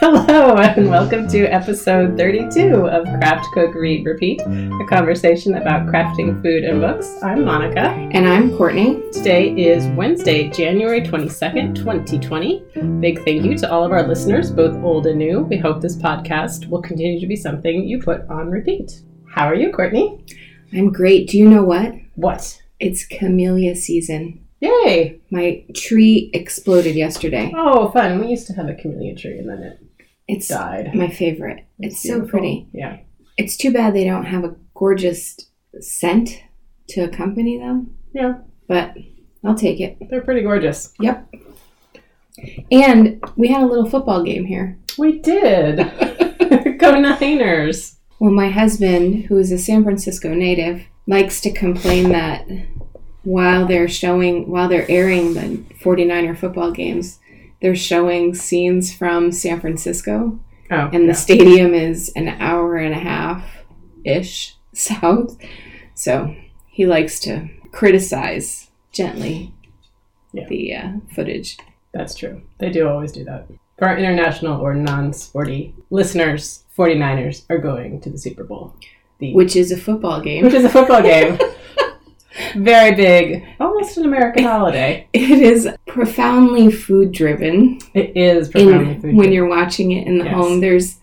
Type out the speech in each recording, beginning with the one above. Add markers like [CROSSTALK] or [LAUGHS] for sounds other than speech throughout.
Hello, and welcome to episode 32 of Craft, Cook, Read, Repeat, a conversation about crafting food and books. I'm Monica. And I'm Courtney. Today is Wednesday, January 22nd, 2020. Big thank you to all of our listeners, both old and new. We hope this podcast will continue to be something you put on repeat. How are you, Courtney? I'm great. Do you know what? What? It's camellia season. Yay! My tree exploded yesterday. Oh, fun. We used to have a camellia tree and then it It's died. my favorite. It's, so pretty. Yeah. It's too bad they don't have a gorgeous scent to accompany them, Yeah, but I'll take it. they're pretty gorgeous. Yep. And we had a little football game here. We did. [LAUGHS] Go Niners. Well, my husband, who is a San Francisco native, likes to complain that while they're showing, while they're airing the 49er football games, they're showing scenes from San Francisco, Oh, and the yeah. stadium is an hour and a half ish [LAUGHS] south. So he likes to criticize gently Yeah. the uh, footage. That's true. They do always do that. For our international or non sporty listeners, 49ers are going to the Super Bowl, the, Which is a football game. which is a football [LAUGHS] game. Very big, almost an American holiday. [LAUGHS] It is profoundly food driven. It is profoundly food. when you're watching it in the Yes. home. There's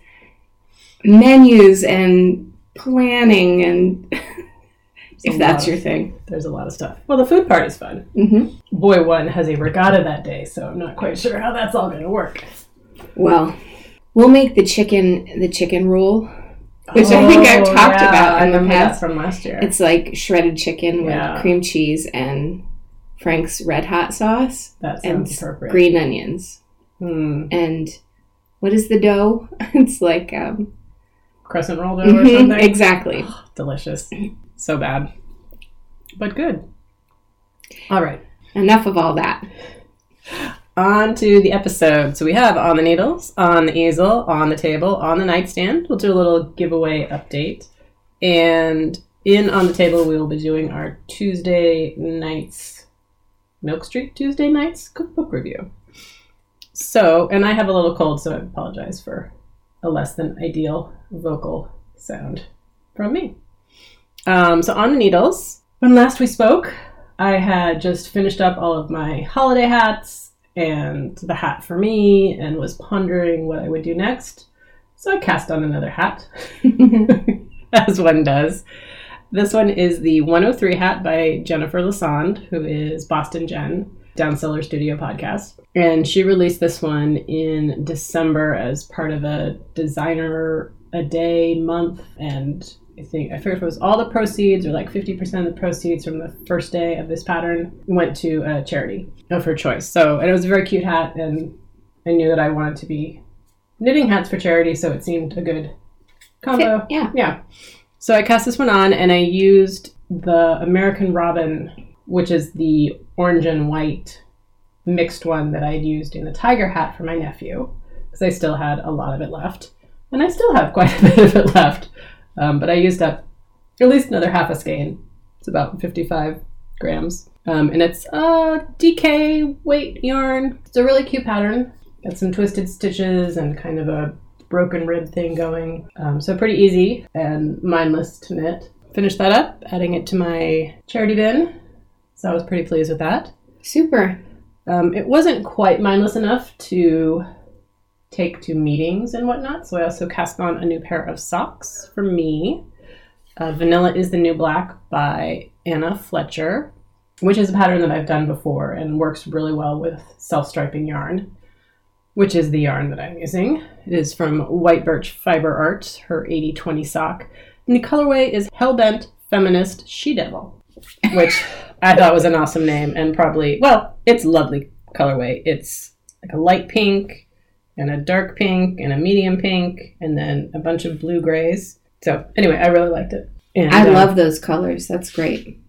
menus and planning, and [LAUGHS] if that's lot your of- thing. There's a lot of stuff. Well, the food part is fun. hmm Boy one has a regatta that day, so I'm not quite sure how that's all going to work. Well, we'll make the chicken the chicken roll, which I think I've Oh, talked yeah, about in the past. from last year. It's like shredded chicken with cream cheese and Frank's Red Hot sauce that and sounds appropriate. green onions. Hmm. And what is the dough? [LAUGHS] it's like um, Crescent roll dough or [LAUGHS] something. exactly. [GASPS] Delicious. So bad. But good. All right. Enough of all that. On to the episode. So we have on the needles, on the easel, on the table, on the nightstand. We'll do a little giveaway update. And in on the table, we will be doing our Tuesday nights, Milk Street Tuesday nights cookbook review. So, and I have a little cold, so I apologize for a less than ideal vocal sound from me. Um, so on the needles, when last we spoke, I had just finished up all of my holiday hats and the hat for me and was pondering what I would do next. So I cast on another hat, [LAUGHS] as one does. This one is the 103 hat by Jennifer Lassonde, who is Boston Jen, Down Cellar Studio podcast. And she released this one in December as part of a designer a day month. And I think, I forget if it was all the proceeds or like 50% of the proceeds from the first day of this pattern went to a charity of her choice. So, and it was a very cute hat. And I knew that I wanted to be knitting hats for charity. So it seemed a good combo. yeah. Yeah. So I cast this one on and I used the American Robin, which is the orange and white mixed one that I'd used in the tiger hat for my nephew, because I still had a lot of it left. And I still have quite [LAUGHS] a bit of it left. Um, but I used up at least another half a skein. It's about 55 grams. Um, and it's a DK weight yarn. It's a really cute pattern. Got some twisted stitches and kind of a broken rib thing going. Um, so pretty easy and mindless to knit. Finished that up, adding it to my charity bin. So I was pretty pleased with that. Super. Um, it wasn't quite mindless enough to take to meetings and whatnot, so I also cast on a new pair of socks for me. Uh, Vanilla is the New Black by Anna Fletcher, which is a pattern that I've done before and works really well with self striping yarn, which is the yarn that I'm using. It is from White Birch Fiber Art, her 80 20 sock. And the colorway is Hellbent Feminist She Devil, which I thought was an awesome name and probably, well, it's lovely colorway. It's like a light pink and a dark pink and a medium pink and then a bunch of blue grays. So anyway, I really liked it. And, I uh, love those colors. That's great.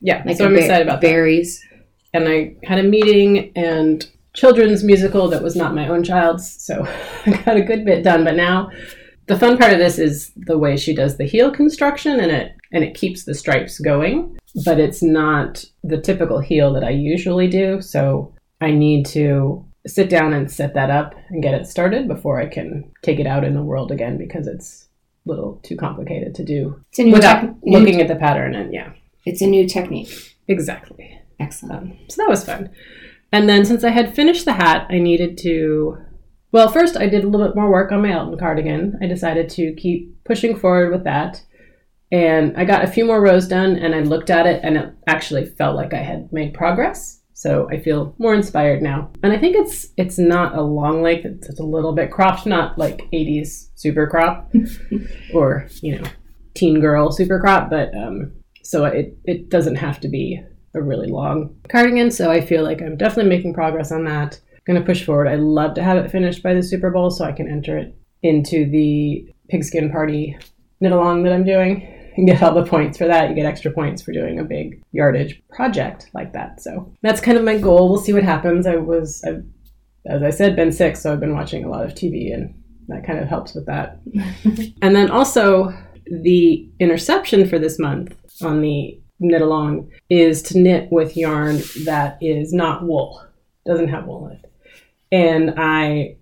yeah. Like so I'm ba- excited about that. berries. And I had a meeting and children's musical that was not my own child's, so [LAUGHS] I got a good bit done. But now the fun part of this is the way she does the heel construction and it and it keeps the stripes going, but it's not the typical heel that I usually do. So I need to sit down and set that up and get it started before I can take it out in the world again because it's a little too complicated to do It's a new, without looking at the pattern and yeah, It's a new technique. exactly. Excellent. Um, so that was fun. And then since I had finished the hat, I needed to. Well, first I did a little bit more work on my Elton cardigan. I decided to keep pushing forward with that. And I got a few more rows done and I looked at it and it actually felt like I had made progress. So I feel more inspired now. And I think it's it's not a long length, it's, it's a little bit cropped, not like 80s super crop [LAUGHS] or, you know, teen girl super crop, but um so it it doesn't have to be a really long cardigan, so I feel like I'm definitely making progress on that. I'm Gonna push forward. I love to have it finished by the Super Bowl so I can enter it into the pigskin party knit along that I'm doing and [LAUGHS] get all the points for that. You get extra points for doing a big yardage project like that. So that's kind of my goal. We'll see what happens. I was, I've, as I said, been sick, so I've been watching a lot of TV and that kind of helps with that. [LAUGHS] and then also the interception for this month on the knit along is to knit with yarn that is not wool, doesn't have wool in it. And I,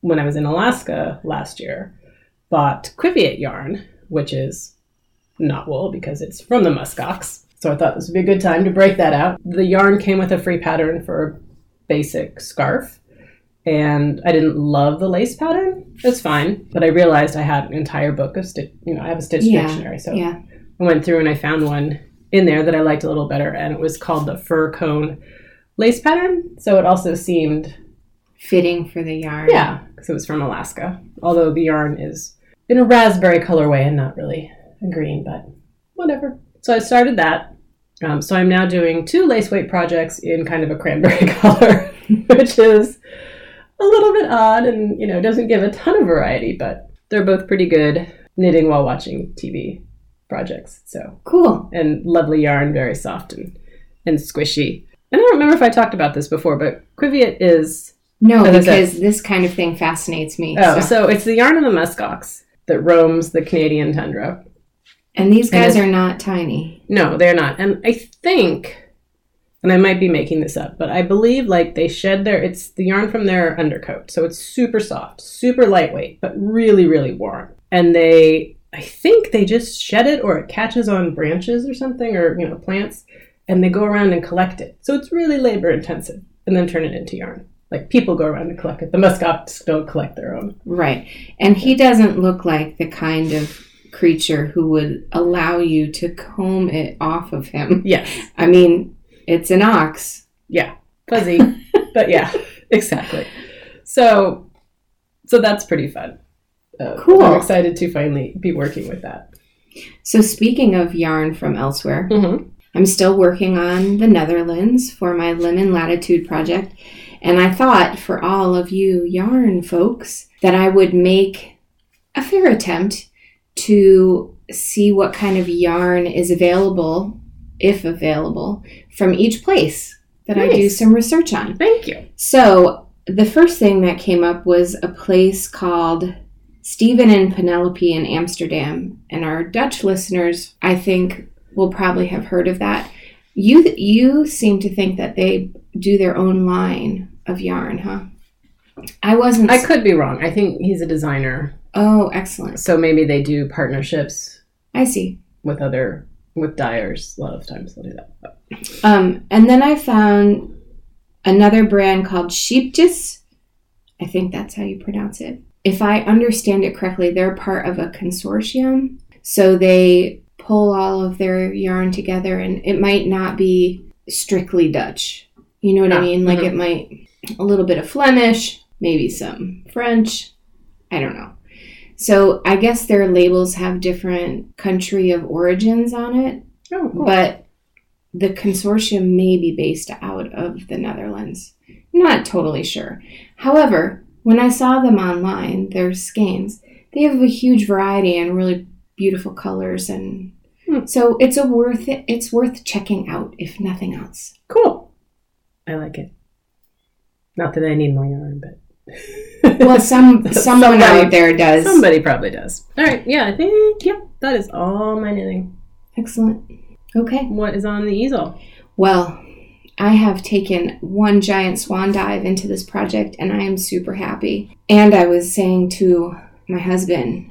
when I was in Alaska last year, bought qiviut yarn, which is not wool because it's from the muskox. So I thought this would be a good time to break that out. The yarn came with a free pattern for a basic scarf. And I didn't love the lace pattern. It's fine, but I realized I had an entire book of stitch. You know, I have a stitch Yeah, dictionary, so Yeah. I went through and I found one in there that I liked a little better, and it was called the fir cone lace pattern. So it also seemed, Fitting for the yarn. yeah, because it was from Alaska. Although the yarn is in a raspberry colorway and not really green, but whatever. So I started that. Um, so I'm now doing two lace weight projects in kind of a cranberry [LAUGHS] color, which is a little bit odd and you know doesn't give a ton of variety, but they're both pretty good knitting while watching TV projects. So Cool. and lovely yarn, very soft and, and squishy. And I don't remember if I talked about this before, but qiviut is No, because this kind of thing fascinates me. oh, so- so it's the yarn of the muskox that roams the Canadian tundra. And these guys it's- are not tiny. No, they're not. And I think, and I might be making this up, but I believe like they shed their it's the yarn from their undercoat, so it's super soft, super lightweight, but really really warm. And they, I think they just shed it or it catches on branches or something or you know plants, and they go around and collect it. So it's really labor intensive, and then turn it into yarn. Like people go around and collect it. The muskox don't collect their own. Right. And he doesn't look like the kind of creature who would allow you to comb it off of him. [LAUGHS] Yes, I mean, it's an ox. yeah, fuzzy, [LAUGHS] but yeah, exactly. So, so that's pretty fun. Uh, Cool. I'm excited to finally be working with that. So, speaking of yarn from elsewhere, Mm-hmm. I'm still working on the Netherlands for my Lemon Latitude project. And I thought for all of you yarn folks that I would make a fair attempt to see what kind of yarn is available, if available, from each place that I do some research on. Thank you. So the first thing that came up was a place called Stephen and Penelope in Amsterdam, and our Dutch listeners, I think, will probably have heard of that. You you seem to think that they do their own line of yarn, huh? I wasn't. I could be wrong. I think he's a designer, oh, excellent. so maybe they do partnerships I see. with other with dyers. A lot of times they'll do that. But- Um, and then I found another brand called Sheepjes. I think that's how you pronounce it. If I understand it correctly, they're part of a consortium. So they pull all of their yarn together, and it might not be strictly Dutch. You know what I Ah, mean? Like mhm. it might, a little bit of Flemish, maybe some French. I don't know. So I guess their labels have different country of origins on it Oh, cool. but the consortium may be based out of the Netherlands. Not totally sure. However, when I saw them online, their skeins, they have a huge variety and really beautiful colors and Hmm. so it's a worth it, it's worth checking out if nothing else. cool. I like it. Not that I need more yarn, but Well, some [LAUGHS] someone Somebody- out there does. Somebody probably does. All right. Yeah, I think yep. That is all my knitting. Excellent. Okay. What is on the easel? Well, I have taken one giant swan dive into this project and I am super happy. And I was saying to my husband,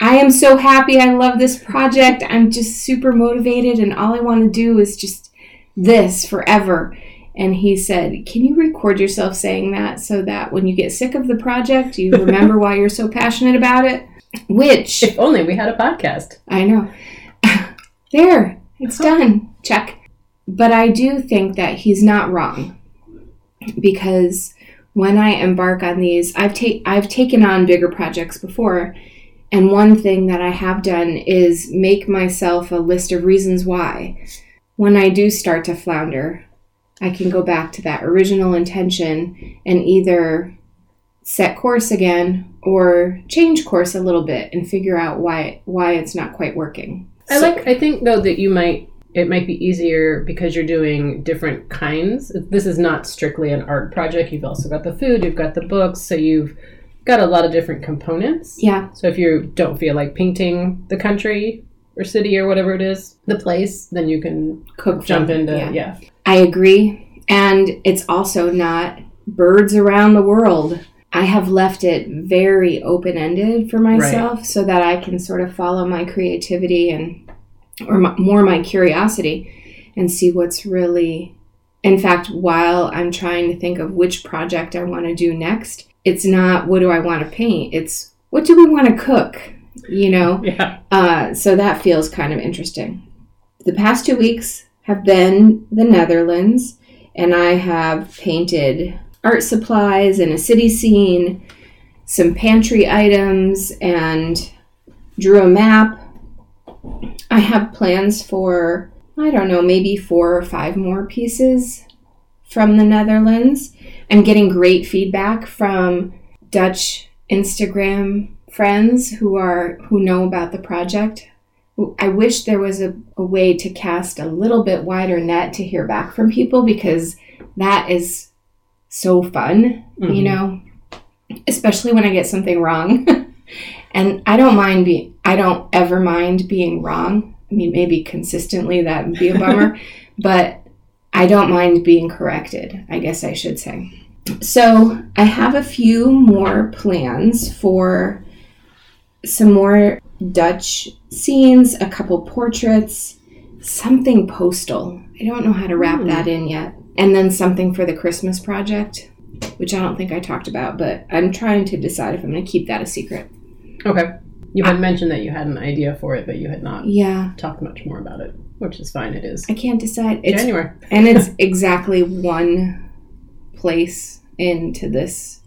I am so happy. I love this project. I'm just super motivated and all I want to do is just this forever. And he said, Can you record yourself saying that so that when you get sick of the project, you remember why you're so passionate about it? Which, If only we had a podcast. I know. [LAUGHS] there, it's done. Check. But I do think that he's not wrong because when I embark on these, I've ta- I've taken on bigger projects before, and one thing that I have done is make myself a list of reasons why. When I do start to flounder, I can go back to that original intention and either set course again or change course a little bit and figure out why why it's not quite working. I So- like. I think though that you might. It might be easier because you're doing different kinds. This is not strictly an art project. You've also got the food. You've got the books. So you've got a lot of different components. yeah, So if you don't feel like painting the country or city or whatever it is, the place, then you can cook jump from- into yeah. yeah. I agree. And it's also not birds around the world. I have left it very open ended for myself so that I can sort of follow my creativity and, or my, more my curiosity and see what's really. In fact, while I'm trying to think of which project I want to do next, it's not what do I want to paint, it's what do we want to cook, you know? [LAUGHS] Yeah. Uh, so that feels kind of interesting. The past two weeks have been the Netherlands, and I have painted art supplies and a city scene, some pantry items, and drew a map. I have plans for, I don't know, maybe four or five more pieces from the Netherlands. I'm getting great feedback from Dutch Instagram friends who are who know about the project. I wish there was a, a way to cast a little bit wider net to hear back from people because that is so fun, you Mhm. know, especially when I get something wrong. [LAUGHS] and I don't mind being I don't ever mind being wrong. I mean, maybe consistently that would be a bummer, [LAUGHS] but I don't mind being corrected, I guess I should say. So, I have a few more plans for some more Dutch scenes, a couple portraits, something postal. I don't know how to wrap Hmm. that in yet. And then something for the Christmas project, which I don't think I talked about, but I'm trying to decide if I'm going to keep that a secret. Okay. You had mentioned that you had an idea for it, but you had not Yeah, talked much more about it, which is fine. It is I can't decide. It's January. and it's [LAUGHS] exactly one place into this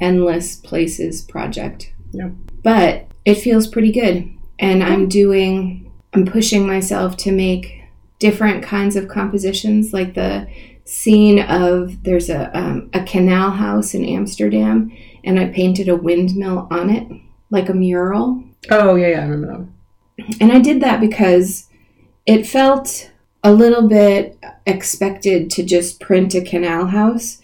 endless places project. Yeah. But it feels pretty good. And I'm doing I'm pushing myself to make different kinds of compositions like the scene of there's a um, a canal house in Amsterdam and I painted a windmill on it like a mural Oh yeah, yeah, I remember that. One. and I did that because it felt a little bit expected to just print a canal house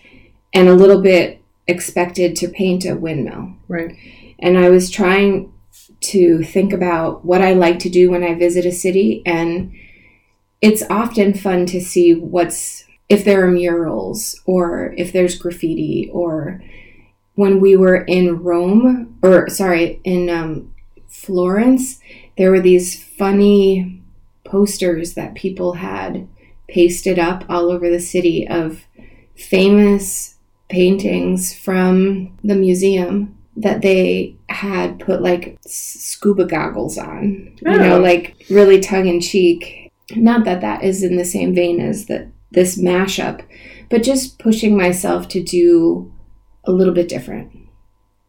and a little bit expected to paint a windmill. Right. And I was trying to think about what I like to do when I visit a city and it's often fun to see what's if there are murals or if there's graffiti or when we were in Rome or sorry in um, Florence there were these funny posters that people had pasted up all over the city of famous paintings from the museum that they had put like scuba goggles on you know Oh. like really tongue in cheek not that that is in the same vein as the this mashup but just pushing myself to do a little bit different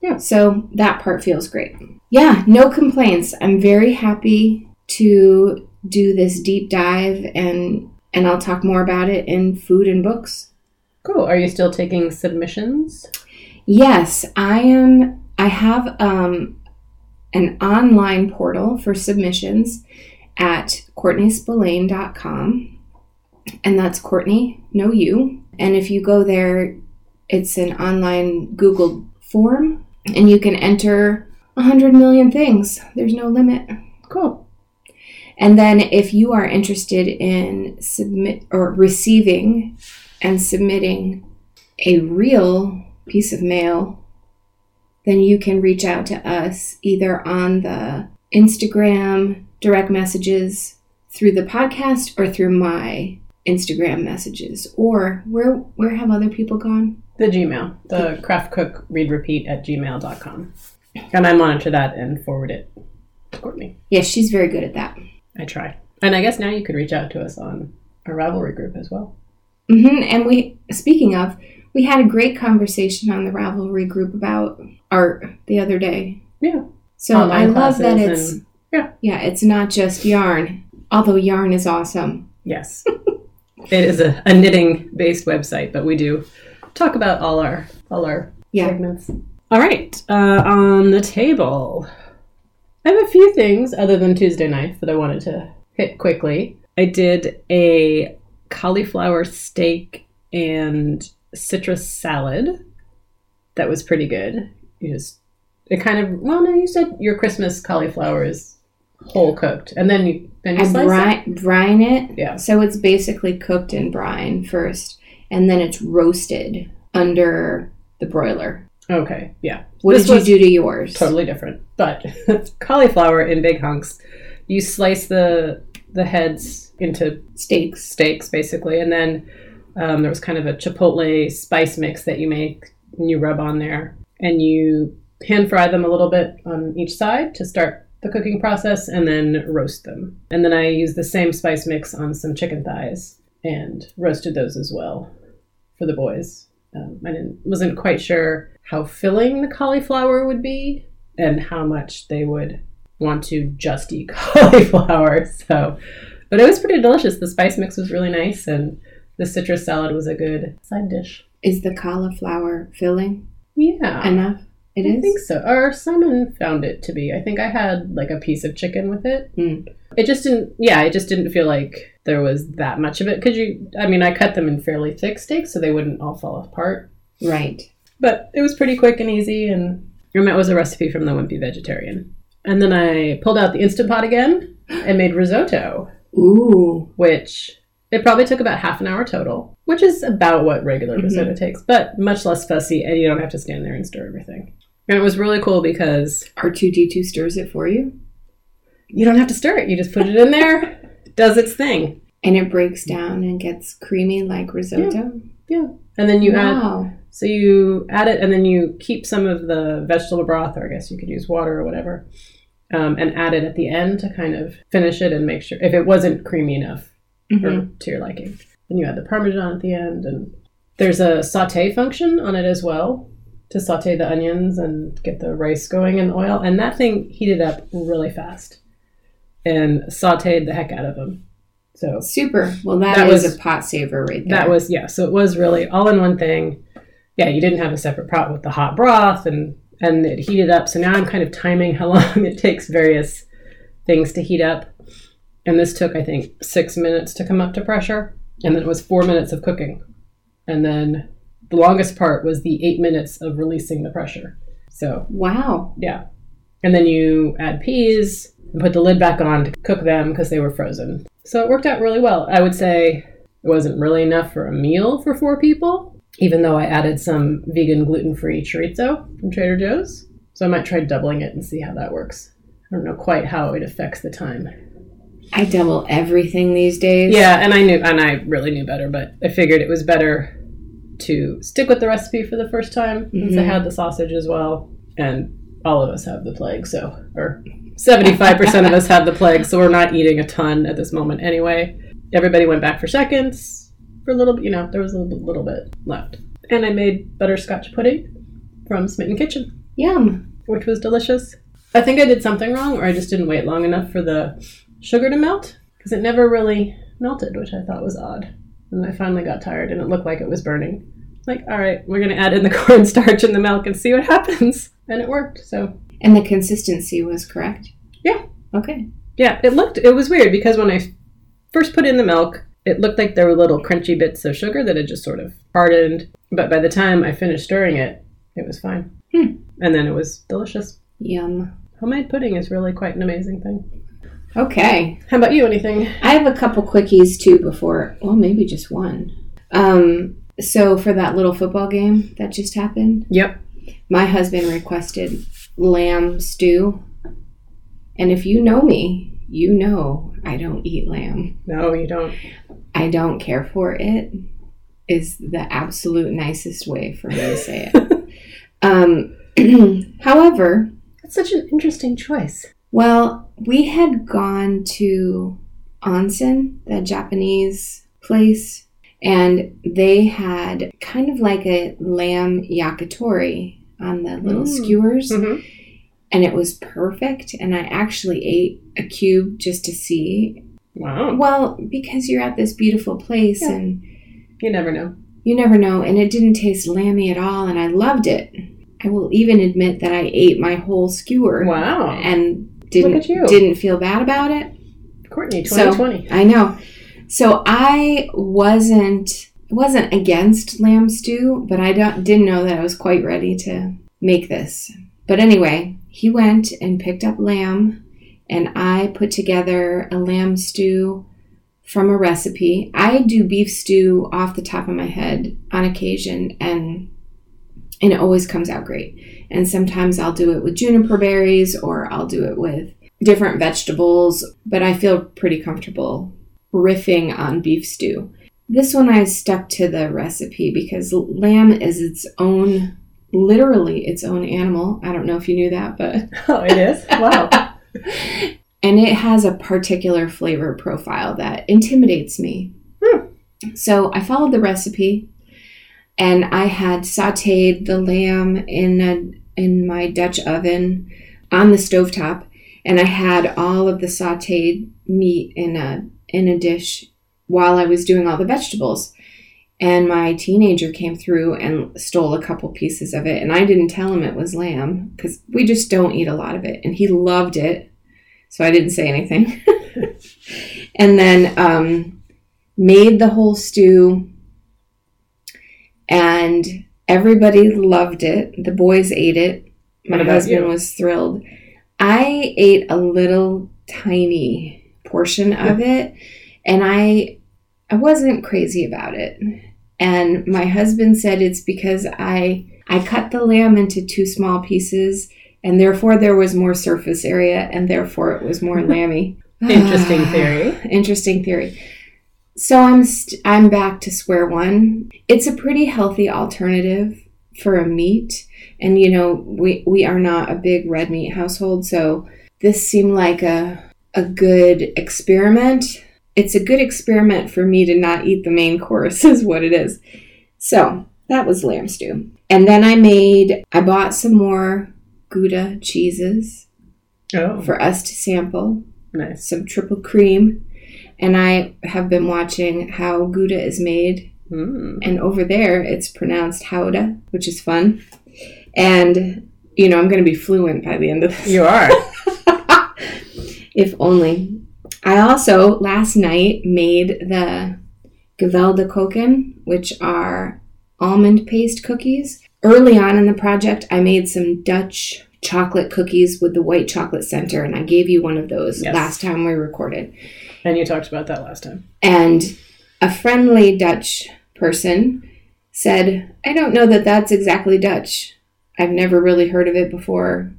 Yeah. so that part feels great yeah no complaints i'm very happy to do this deep dive and and i'll talk more about it in food and books Cool. Are you still taking submissions? Yes, I am. I have um, an online portal for submissions at CourtneySpillane.com. And that's Courtney, no you. And if you go there, it's an online Google form, and you can enter 100 million things. There's no limit. Cool. And then if you are interested in submit or receiving and submitting a real piece of mail, then you can reach out to us either on the Instagram direct messages through the podcast or through my Instagram messages. Or where where have other people gone? The Gmail, the craft cook read repeat at gmail.com. And I monitor that and forward it to Courtney. Yes, she's very good at that. I try. And I guess now you could reach out to us on our Ravelry group as well. hmm And we, speaking of, we had a great conversation on the Ravelry group about art the other day. Yeah. So I love that it's and- yeah. yeah, it's not just yarn. Although yarn is awesome. Yes. [LAUGHS] it is a, a knitting based website, but we do talk about all our all our Yeah. segments. All right. Uh, on the table. I have a few things other than Tuesday night that I wanted to hit quickly. I did a cauliflower steak and citrus salad that was pretty good. You just it kind of well no, you said your Christmas cauliflower is whole cooked. And then you then you I slice it. brine, brine it. Yeah. So it's basically cooked in brine first, and then it's roasted under the broiler. Okay, yeah. What This did you do to yours? Totally different. But [LAUGHS] cauliflower in big hunks. You slice the the heads into Steaks. steaks basically, and then um, there was kind of a chipotle spice mix that you make and you rub on there, and you pan fry them a little bit on each side to start the cooking process, and then roast them. And then I used the same spice mix on some chicken thighs and roasted those as well for the boys. Um, I wasn't quite sure how filling the cauliflower would be and how much they would want to just eat [LAUGHS] cauliflower. So, but it was pretty delicious. The spice mix was really nice, and the citrus salad was a good side dish. Is the cauliflower filling Yeah, enough? It I is. think so. Our Simon found it to be. I think I had like a piece of chicken with it. Mm. It just didn't. Yeah, it just didn't feel like there was that much of it. Because you, I mean, I cut them in fairly thick steaks so they wouldn't all fall apart. Right. But it was pretty quick and easy, and and that was a recipe from the Wimpy Vegetarian. And then I pulled out the Instant Pot again and made risotto, Ooh. which it probably took about half an hour total, which is about what regular Mhm. risotto takes, but much less fussy, and you don't have to stand there and stir everything. And it was really cool because R2D2 stirs it for you, you don't have to stir it; you just put it in there, [LAUGHS] does its thing, and it breaks down and gets creamy like risotto. Yeah. And then you add. So you add it, and then you keep some of the vegetable broth, or I guess you could use water or whatever, um, and add it at the end to kind of finish it and make sure if it wasn't creamy enough Mhm. or to your liking. And you add the parmesan at the end, and there's a saute function on it as well to saute the onions and get the rice going in oil, and that thing heated up really fast and sauteed the heck out of them. So Super. Well, That was- a pot saver right there. that was yeah. So it was really all in one thing. Yeah, you didn't have a separate pot with the hot broth and and it heated up. So now I'm kind of timing how [LAUGHS] long it takes various things to heat up. And this took I think six minutes to come up to pressure, and then it was four minutes of cooking, and then the longest part was the eight minutes of releasing the pressure. So wow. yeah, and then you add peas and put the lid back on to cook them because they were frozen. So it worked out really well. I would say it wasn't really enough for a meal for four people, even though I added some vegan gluten free chorizo from Trader Joe's. So I might try doubling it and see how that works. I don't know quite how it affects the time. I double everything these days. Yeah, and I knew, and I really knew better, but I figured it was better to stick with the recipe for the first time since I mm-hmm. had the sausage as well. And all of us have the plague, so, or 75% of us have the plague, so we're not eating a ton at this moment anyway. Everybody went back for seconds for a little, you know, there was a little, little bit left. And I made butterscotch pudding from Smitten Kitchen Yum. which was delicious. I think I did something wrong, or I just didn't wait long enough for the sugar to melt because it never really melted, which I thought was odd. And I finally got tired, and it looked like it was burning. Like, all right, we're gonna add in the [LAUGHS] cornstarch and the milk and see what happens, [LAUGHS] and it worked. So And the consistency was correct? Yeah. Okay. yeah, it looked it was weird because when I first put in the milk, it looked like there were little crunchy bits of sugar that had just sort of hardened. But by the time I finished stirring it, it was fine, Hmm. and then it was delicious. Yum. Homemade pudding is really quite an amazing thing. Okay. How about you? Anything? I have a couple quickies too before, well, maybe just one. Um, so for that little football game that just happened, Yep. my husband requested lamb stew. And if you know me, you know I don't eat lamb. No, you don't. I don't care for it is the absolute nicest way for me to say it. [LAUGHS] um, [CLEARS THROAT] however, That's such an interesting choice. well, we had gone to onsen, the Japanese place, and they had kind of like a lamb yakitori on the little Mm. skewers, Mm-hmm. and it was perfect. And I actually ate a cube just to see. Wow. Well, because you're at this beautiful place Yeah. and You never know. you never know, and it didn't taste lammy at all, and I loved it. I will even admit that I ate my whole skewer Wow. and didn't Look at you. didn't feel bad about it. Courtney, So- 2020. I know. So I wasn't wasn't against lamb stew, but I don't, didn't know that I was quite ready to make this. But anyway, he went and picked up lamb, and I put together a lamb stew from a recipe. I do beef stew off the top of my head on occasion, and and it always comes out great. And sometimes I'll do it with juniper berries, or I'll do it with different vegetables, but I feel pretty comfortable riffing on beef stew. This one I stuck to the recipe because lamb is its own, literally its own animal. I don't know if you knew that, but. [LAUGHS] Oh, it is? Wow. [LAUGHS] and it has a particular flavor profile that intimidates me. Hmm. So I followed the recipe and I had sauteed the lamb in a, in my Dutch oven on the stovetop and I had all of the sauteed meat in a in a dish while I was doing all the vegetables. And my teenager came through and stole a couple pieces of it and I didn't tell him it was lamb cuz we just don't eat a lot of it and he loved it. So I didn't say anything. [LAUGHS] and then um, made the whole stew and everybody loved it. The boys ate it. My husband you? was thrilled. I ate a little tiny portion of it and I I wasn't crazy about it. And my husband said it's because I I cut the lamb into too small pieces and therefore there was more surface area and therefore it was more [LAUGHS] lammy. Interesting theory. [SIGHS] Interesting theory. So I'm st- I'm back to square one. It's a pretty healthy alternative for a meat, and you know we we are not a big red meat household, so this seemed like a a good experiment. It's a good experiment for me to not eat the main course, [LAUGHS] is what it is. So that was lamb stew, and then I made I bought some more Gouda cheeses Oh, for us to sample nice. some triple cream, and I have been watching how Gouda is made. Mm. And over there, it's pronounced Howda, which is fun. And you know, I'm going to be fluent by the end of this. You are. [LAUGHS] if only. I also last night made the Gevulde Koeken, which are almond paste cookies. Early on in the project, I made some Dutch chocolate cookies with the white chocolate center, and I gave you one of those Yes. last time we recorded. And you talked about that last time. And a friendly Dutch person said, I don't know that that's exactly Dutch. I've never really heard of it before.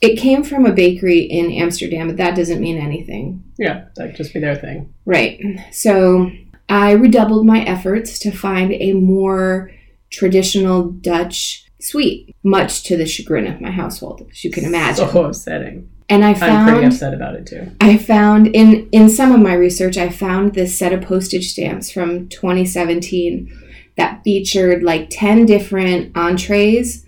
It came from a bakery in Amsterdam, but that doesn't mean anything. Yeah, that'd just be their thing. Right. So I redoubled my efforts to find a more traditional Dutch sweet, much to the chagrin of my household, as you can imagine. So upsetting. And I found I'm pretty upset about it too. I found in in some of my research, I found this set of postage stamps from 2017 that featured like 10 different entrees,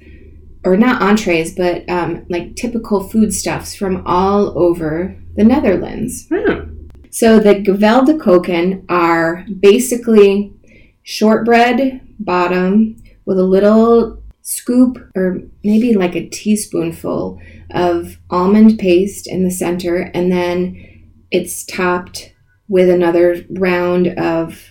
or not entrees, but um, like typical foodstuffs from all over the Netherlands. Hmm. So the Gevulde Koeken are basically shortbread bottom with a little scoop or maybe like a teaspoonful of almond paste in the center, and then it's topped with another round of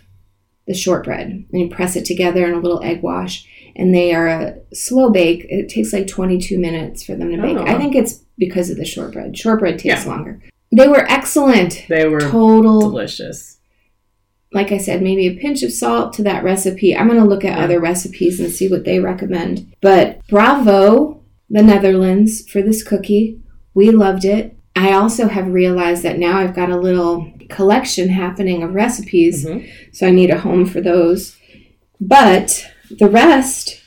the shortbread. And you press it together in a little egg wash, and they are a slow bake. It takes like 22 minutes for them to bake. Oh. I think it's because of the shortbread. Shortbread takes Yeah. longer. They were excellent. They were Total delicious. Like I said, maybe a pinch of salt to that recipe. I'm going to look at other recipes and see what they recommend. But bravo, the Netherlands, for this cookie. We loved it. I also have realized that now I've got a little collection happening of recipes, Mhm. so I need a home for those. But the rest,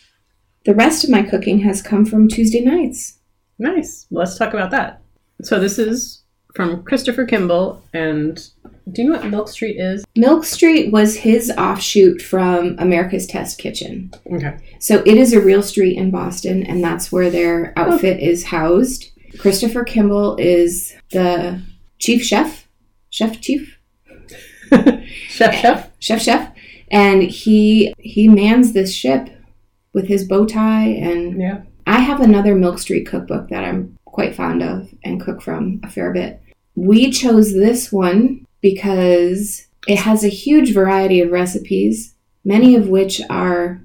the rest of my cooking has come from Tuesday nights. Nice. Let's talk about that. So this is from Christopher Kimball, and do you know what Milk Street is? Milk Street was his offshoot from America's Test Kitchen. Okay. So it is a real street in Boston, and that's where their outfit is housed. Christopher Kimball is the chief chef, chef chief, [LAUGHS] chef, chef. chef chef, and he he mans this ship with his bow tie. And Yeah. I have another Milk Street cookbook that I'm quite fond of and cook from a fair bit. We chose this one because it has a huge variety of recipes, many of which are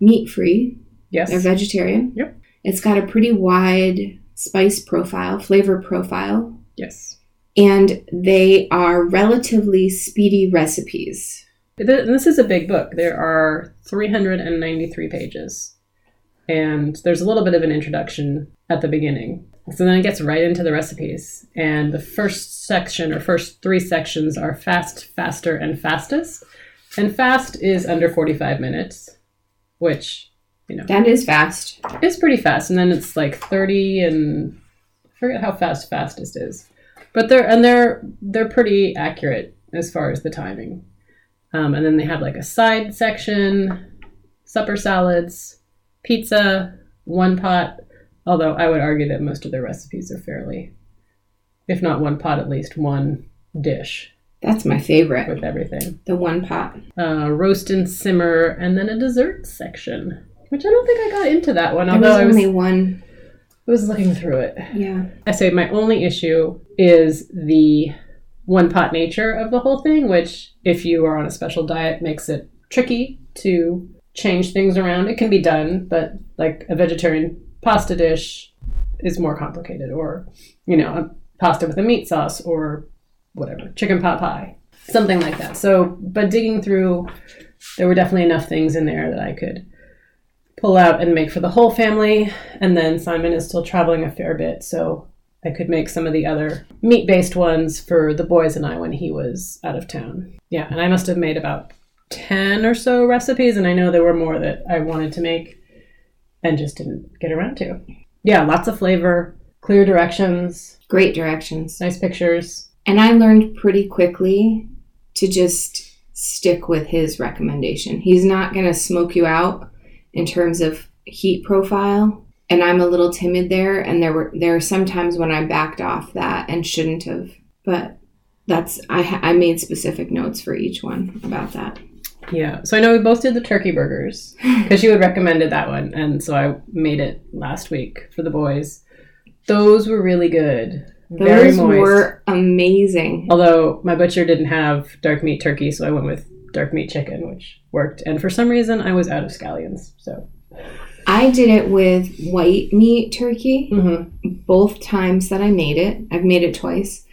meat free. Yes. They're vegetarian. Yep. It's got a pretty wide spice profile, flavor profile, yes. and they are relatively speedy recipes. This is a big book. There are 393 pages. And there's a little bit of an introduction at the beginning. So then it gets right into the recipes. And the first section or first three sections are fast, faster, and fastest. And fast is under 45 minutes, which, you know, That is fast. It's pretty fast. And then it's like 30 and I forget how fast fastest is. But they're and they're they're pretty accurate as far as the timing. Um, and then they have like a side section, supper salads, pizza, one pot. Although I would argue that most of their recipes are fairly, if not one pot, at least one dish That's my favorite. with everything. The one pot. Uh, roast and simmer, and then a dessert section, which I don't think I got into that one. There Although was I was, only one. I was looking through it. Yeah. I say my only issue is the one pot nature of the whole thing, which, if you are on a special diet, makes it tricky to change things around. It can be done, but like a vegetarian pasta dish is more complicated, or, you know, pasta with a meat sauce, or whatever, chicken pot pie, something like that. So, but digging through, there were definitely enough things in there that I could pull out and make for the whole family. And then Simon is still traveling a fair bit, so I could make some of the other meat based ones for the boys and I when he was out of town. Yeah, and I must have made about 10 or so recipes, and I know there were more that I wanted to make and just didn't get around to. Yeah, lots of flavor, clear directions, Great directions. nice pictures. And I learned pretty quickly to just stick with his recommendation. He's not going to smoke you out in terms of heat profile. And I'm a little timid there. And there were there are some times when I backed off that and shouldn't have. But that's I I made specific notes for each one about that. Yeah, so I know we both did the turkey burgers [LAUGHS] because you had recommended that one, and so I made it last week for the boys. Those were really good, very Those were amazing. Although my butcher didn't have dark meat turkey, so I went with dark meat chicken, which worked. And for some reason, I was out of scallions. So I did it with white meat turkey. mm-hmm. both times that I made it. I've made it twice.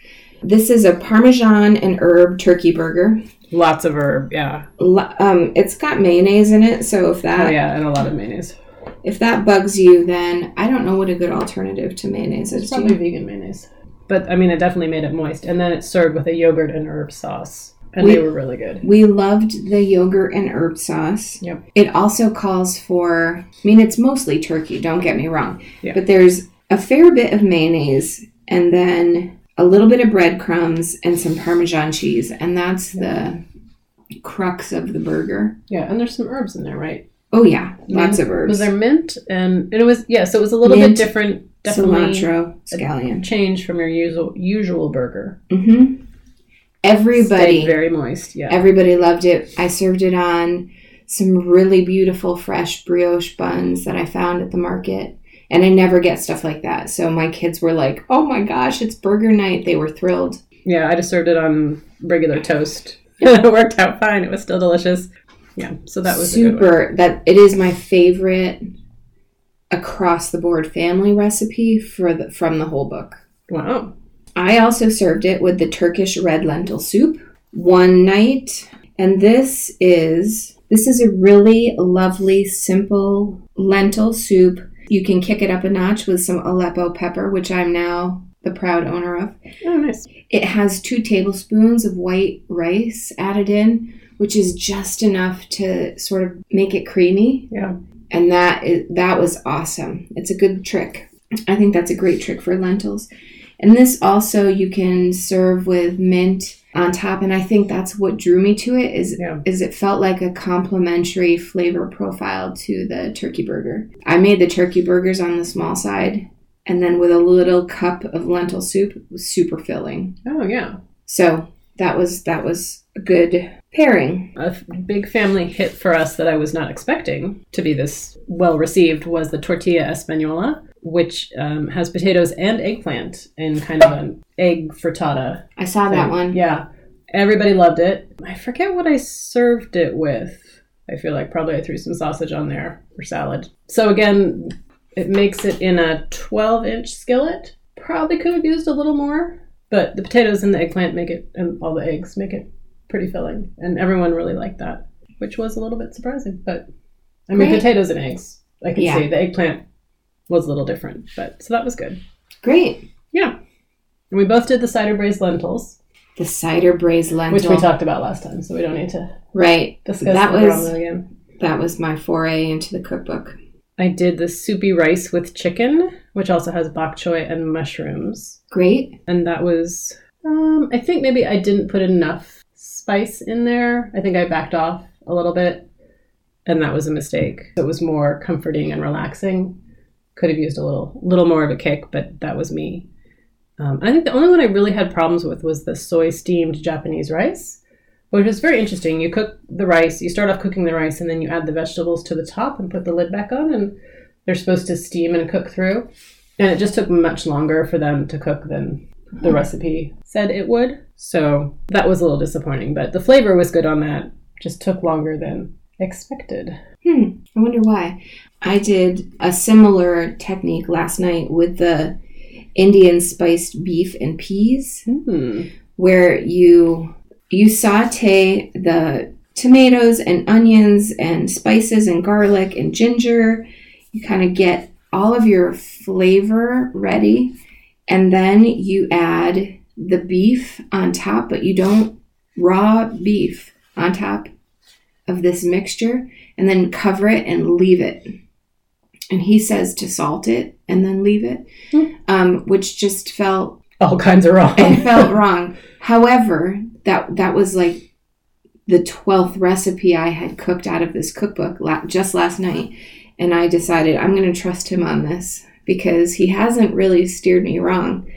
This is a Parmesan and herb turkey burger. Lots of herb, yeah, Um, it's got mayonnaise in it, so if that oh yeah, and a lot of mayonnaise. if that bugs you, then I don't know what a good alternative to mayonnaise is. It's probably vegan mayonnaise, but I mean, it definitely made it moist. And then it's served with a yogurt and herb sauce, and We- they were really good. We loved the yogurt and herb sauce. Yep. It also calls for, I mean, it's mostly turkey, don't get me wrong. Yeah. But there's a fair bit of mayonnaise and then a little bit of breadcrumbs and some Parmesan cheese. And that's the crux of the burger. Yeah, and there's some herbs in there, right? Oh, yeah. Lots Mint- of herbs. Was there mint and, and it was yeah, so it was a little Mint, bit different. Definitely cilantro, scallion. change from your usual usual burger. hmm Everybody, Stayed very moist. Yeah, everybody loved it. I served it on some really beautiful fresh brioche buns that I found at the market. And I never get stuff like that. So my kids were like, oh my gosh, it's burger night. They were thrilled. yeah. I just served it on regular toast. [LAUGHS] it worked out fine. It was still delicious. Yeah, so that was a good one. super. That it is my favorite across the board family recipe for the from the whole book. Wow. I also served it with the Turkish red lentil soup one night. And this is this is a really lovely simple lentil soup. You can kick it up a notch with some Aleppo pepper, which I'm now the proud owner of. Oh, nice. It has 2 tablespoons of white rice added in, which is just enough to sort of make it creamy Yeah. and that is that was awesome. It's a good trick. I think that's a great trick for lentils. And this also you can serve with mint on top, and I think that's what drew me to it is Yeah. is it felt like a complementary flavor profile to the turkey burger. I made the turkey burgers on the small side, and then with a little cup of lentil soup, it was super filling. Oh, yeah. So that was that was a good pairing. A f- big family hit for us that I was not expecting to be this well received was the tortilla española, which um, has potatoes and eggplant in kind of an egg frittata. I saw that one. Yeah. Everybody loved it. I forget what I served it with. I feel like probably I threw some sausage on there for salad. So again, it makes it in a 12 inch skillet. Probably could have used a little more, but the potatoes and the eggplant make it, and all the eggs make it pretty filling. And everyone really liked that, which was a little bit surprising. But I mean, Great. potatoes and eggs. I can Yeah. see the eggplant was a little different, but so that was good. Great. Yeah. And we both did the cider braised lentils, The cider braised lentil. which we talked about last time, so we don't need to Right. discuss That was- again. That was my foray into the cookbook. I did the soupy rice with chicken, which also has bok choy and mushrooms. Great. And that was, um, I think maybe I didn't put enough spice in there. I think I backed off a little bit, and that was a mistake. It was more comforting and relaxing. Could have used a little, little more of a kick, but that was me. Um, I think the only one I really had problems with was the soy steamed Japanese rice, which was very interesting. You cook the rice, you start off cooking the rice, and then you add the vegetables to the top and put the lid back on, and they're supposed to steam and cook through. And it just took much longer for them to cook than the recipe said it would. So that was a little disappointing, but the flavor was good on that. Just took longer than expected. Hmm. I wonder why. I did a similar technique last night with the Indian spiced beef and peas, Hmm. where you you saute the tomatoes and onions and spices and garlic and ginger. You kind of get all of your flavor ready, and then you add the beef on top, but you don't raw beef on top of this mixture and then cover it and leave it. And he says to salt it and then leave it, Hmm. um, which just felt All kinds of wrong. it felt [LAUGHS] wrong. However, that that was like the twelfth recipe I had cooked out of this cookbook la- just last night, and I decided I'm going to trust him on this because he hasn't really steered me wrong.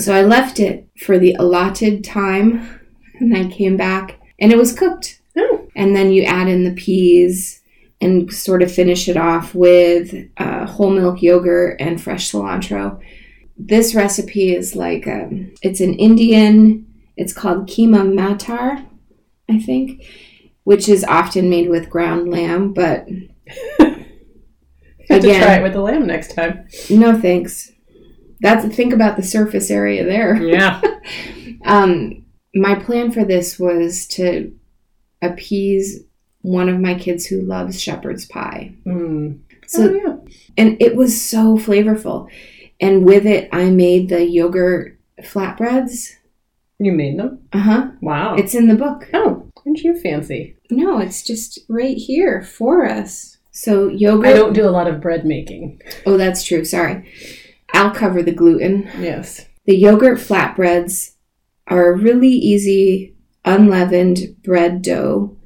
So I left it for the allotted time, and I came back, and it was cooked. Oh. And then you add in the peas and sort of finish it off with uh, whole milk yogurt and fresh cilantro this recipe is like um, it's an Indian. It's called keema matar, I think, which is often made with ground lamb. But [LAUGHS] Have to Again. try it with the lamb next time. no thanks. That's think about the surface area there. Yeah. [LAUGHS] Um, my plan for this was to appease one of my kids who loves shepherd's pie. Mm. So oh, yeah. and it was so flavorful. And with it, I made the yogurt flatbreads. You made them? Uh huh. Wow. It's in the book. oh, aren't you fancy? No, it's just right here for us. So yogurt. I don't do a lot of bread making. Oh, that's true. Sorry. I'll cover the gluten. Yes. The yogurt flatbreads are really easy, unleavened bread dough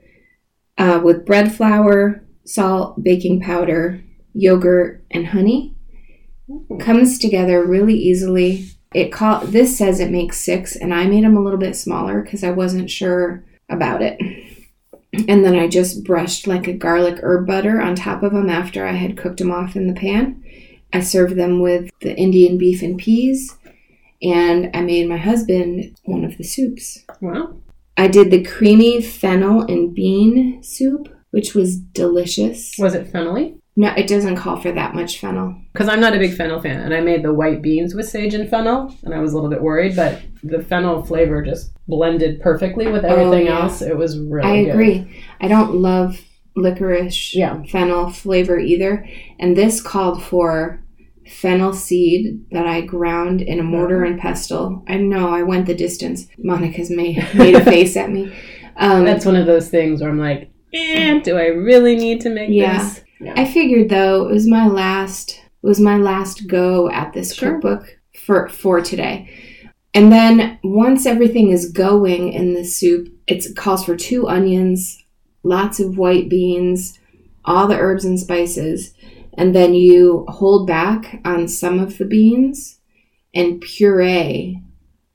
uh, with bread flour, salt, baking powder, yogurt, and honey. Comes together really easily. It call this says it makes six, and I made them a little bit smaller because I wasn't sure about it. And then I just brushed like a garlic herb butter on top of them after I had cooked them off in the pan. I served them with the Indian beef and peas, and I made my husband one of the soups. Wow. I did the creamy fennel and bean soup, which was delicious. Was it fennelly? No, it doesn't call for that much fennel. Because I'm not a big fennel fan, and I made the white beans with sage and fennel, and I was a little bit worried, but the fennel flavor just blended perfectly with oh, everything yeah. else. It was really I good. agree. I don't love licorice Yeah. fennel flavor either. And this called for fennel seed that I ground in a mortar and pestle. I know I went the distance. Monica's made made a face at me. [LAUGHS] Um, That's one of those things where I'm like, eh, do I really need to make Yeah. this? I figured though it was my last it was my last go at this Sure. cookbook for for today. And then once everything is going in the soup, it calls for two onions, lots of white beans, all the herbs and spices, and then you hold back on some of the beans and puree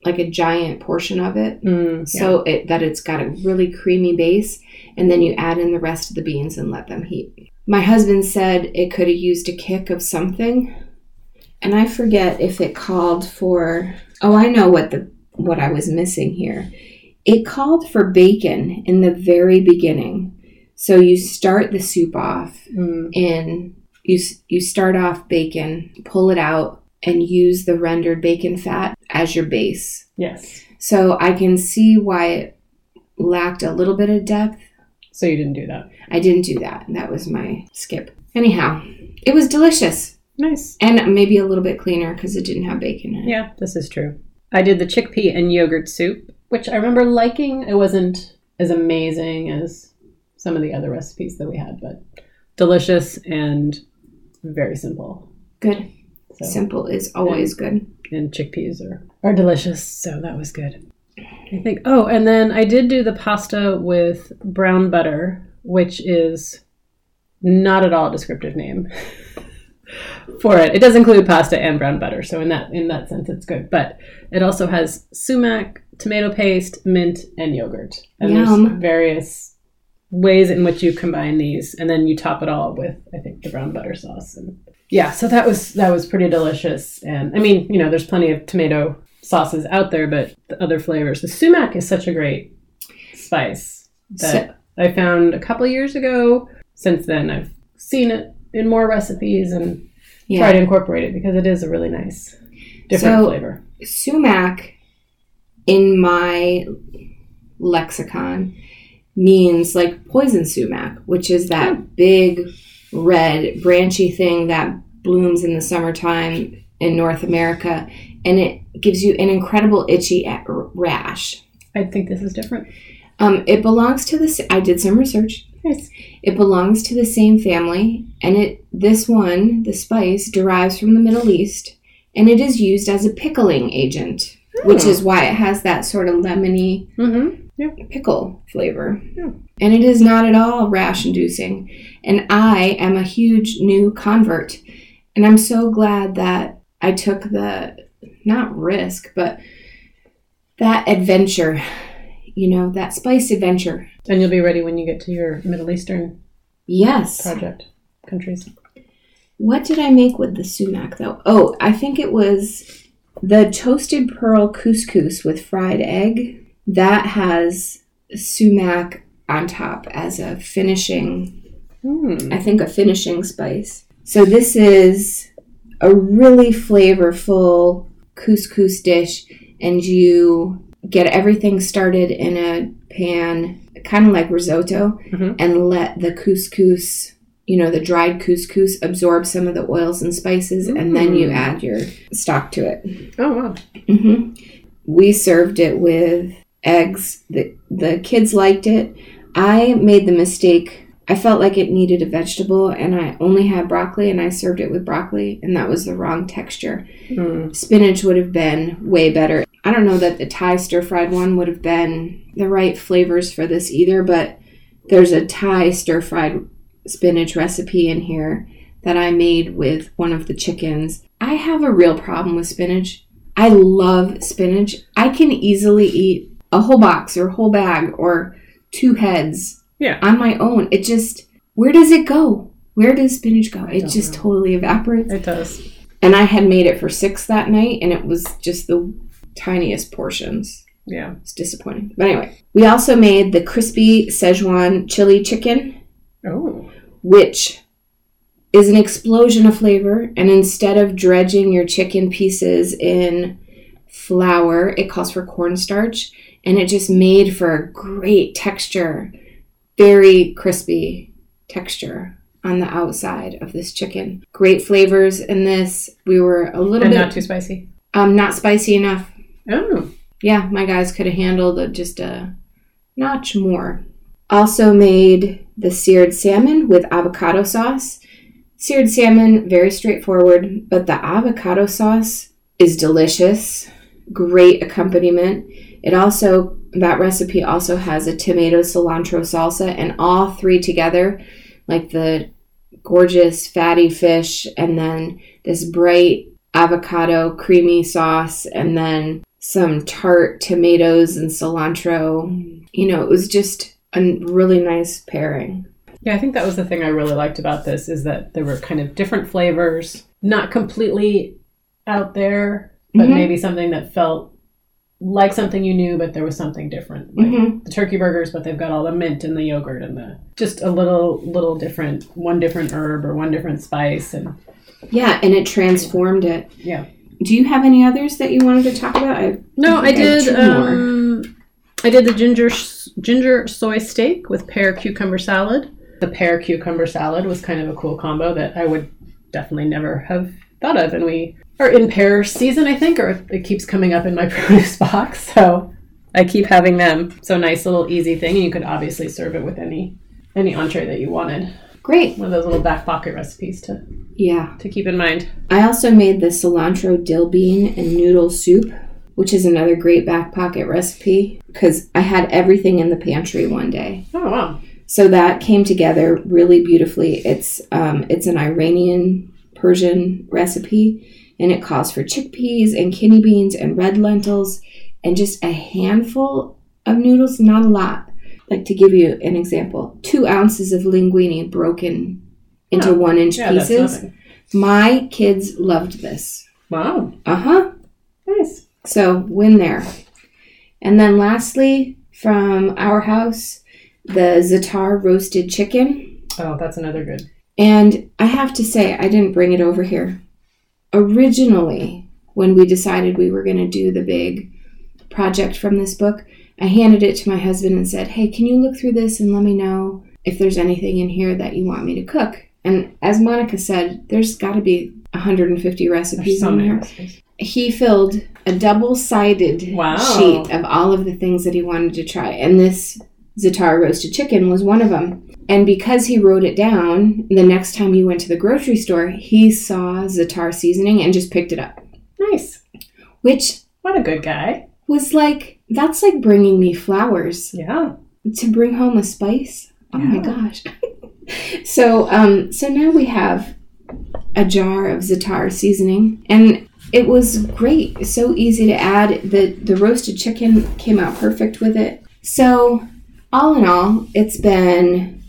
like a giant portion of it. Mm, so it, that it's got a really creamy base and then you add in the rest of the beans and let them heat. My husband said it could have used a kick of something and i forget if it called for oh i know what the what i was missing here. It called for bacon in the very beginning. So you start the soup off. Mm, in you you start off bacon pull it out and use the rendered bacon fat as your base yes. so I can see why it lacked a little bit of depth. So you didn't do that. I didn't do that. That was my skip. Anyhow, it was delicious Nice. and maybe a little bit cleaner because it didn't have bacon in it. Yeah, this is true. I did the chickpea and yogurt soup, which I remember liking. It wasn't as amazing as some of the other recipes that we had, but delicious and very simple. Good. So, Simple is always good. and chickpeas are, are delicious, so that was good. I think. Oh, and then I did do the pasta with brown butter, which is not at all a descriptive name [LAUGHS] for it. It does include pasta and brown butter, so in that in that sense, it's good. But it also has sumac, tomato paste, mint, and yogurt. And Yum. there's various ways in which you combine these, and then you top it all with I think the brown butter sauce. And yeah, so that was that was pretty delicious. And I mean, you know, there's plenty of tomato sauces out there, but the other flavors. The sumac is such a great spice that I found a couple years ago. Since then, I've seen it in more recipes and Yeah. try to incorporate it because it is a really nice, different So- flavor. Sumac in my lexicon means like poison sumac, which is that big red branchy thing that blooms in the summertime in North America and it gives you an incredible itchy rash. I think this is different. Um, it belongs to the. I did some research. Nice. It belongs to the same family, and it this one, the spice, derives from the Middle East, and it is used as a pickling agent, which Oh. is why it has that sort of lemony Mm-hmm. Pickle flavor. Yeah. And it is not at all rash inducing. And I am a huge new convert, and I'm so glad that I took the not risk, but that adventure. You know, that spice adventure. And you'll be ready when you get to your Middle Eastern Yes. project countries. What did I make with the sumac though? Oh, I think it was the toasted pearl couscous with fried egg. That has sumac on top as a finishing, Hmm. I think a finishing spice. So this is a really flavorful couscous dish and you get everything started in a pan kind of like risotto Mhm. and let the couscous you know the dried couscous absorb some of the oils and spices and then you Mm. add your stock to it Oh wow. hmm we served it with eggs the, the kids liked it i made the mistake i felt like it needed a vegetable and i only had broccoli and i served it with broccoli and that was the wrong texture Hmm. spinach would have been way better. I don't know that the Thai stir fried one would have been the right flavors for this either, but there's a Thai stir fried spinach recipe in here that I made with one of the chickens. I have a real problem with spinach. I love spinach. I can easily eat a whole box or a whole bag or two heads Yeah. on my own. It just, where does it go? Where does spinach go? It just know. totally evaporates. It does. And I had made it for six that night, and it was just the tiniest portions. Yeah. It's disappointing. But anyway, we also made the crispy Szechuan chili chicken, Oh. which is an explosion of flavor. And instead of dredging your chicken pieces in flour, it calls for cornstarch. And it just made for a great texture, very crispy texture on the outside of this chicken. Great flavors in this. We were a little And bit not too spicy. um, not spicy enough. Oh. Yeah, my guys could have handled a, just a notch more. Also made the seared salmon with avocado sauce. Seared salmon, very straightforward, but the avocado sauce is delicious. Great accompaniment. It also, that recipe also has a tomato cilantro salsa, and all three together, like the gorgeous fatty fish, and then this bright avocado creamy sauce, and then some tart tomatoes and cilantro. You know, it was just a really nice pairing. Yeah, I think that was the thing I really liked about this is that there were kind of different flavors, not completely out there, but Mhm. maybe something that felt like something you knew, but there was something different. Like Mhm. the turkey burgers, but they've got all the mint and the yogurt and the just a little little different, one different herb or one different spice, and Yeah, and it transformed it. yeah. Do you have any others that you wanted to talk about? I, No, I think did. two. Um, I did the ginger ginger soy steak with pear cucumber salad. The pear cucumber salad was kind of a cool combo that I would definitely never have thought of, and we are in pear season, I think, or it keeps coming up in my [LAUGHS] produce box, so I keep having them. So nice little easy thing, and you could obviously serve it with any any entree that you wanted. Great. One of those little back pocket recipes to Yeah. to keep in mind. I also made the cilantro dill bean and noodle soup, which is another great back pocket recipe because I had everything in the pantry one day. Oh wow! So that came together really beautifully. It's um, it's an Iranian Persian recipe, and it calls for chickpeas and kidney beans and red lentils and just a handful of noodles, not a lot. Like to give you an example, two ounces of linguine broken into Oh, one inch Yeah, pieces. My kids loved this. Wow, Uh huh. nice. So win there. And then lastly, from our house, the Zatar roasted chicken. Oh, that's another good. And I have to say, I didn't bring it over here. Originally, when we decided we were going to do the big project from this book, I handed it to my husband and said, Hey, can you look through this and let me know if there's anything in here that you want me to cook? And as Monica said, there's got to be 150 recipes so in there. recipes. He filled a double sided Wow. sheet of all of the things that he wanted to try. And this Zatar roasted chicken was one of them. And because he wrote it down, the next time he went to the grocery store, he saw Zatar seasoning and just picked it up. Nice. Which What a good guy. was like, that's like bringing me flowers Yeah. to bring home a spice. Oh my gosh. [LAUGHS] so, um, so now we have a jar of Zatar seasoning, and it was great. So easy to add. the The roasted chicken came out perfect with it. So, all in all, it's been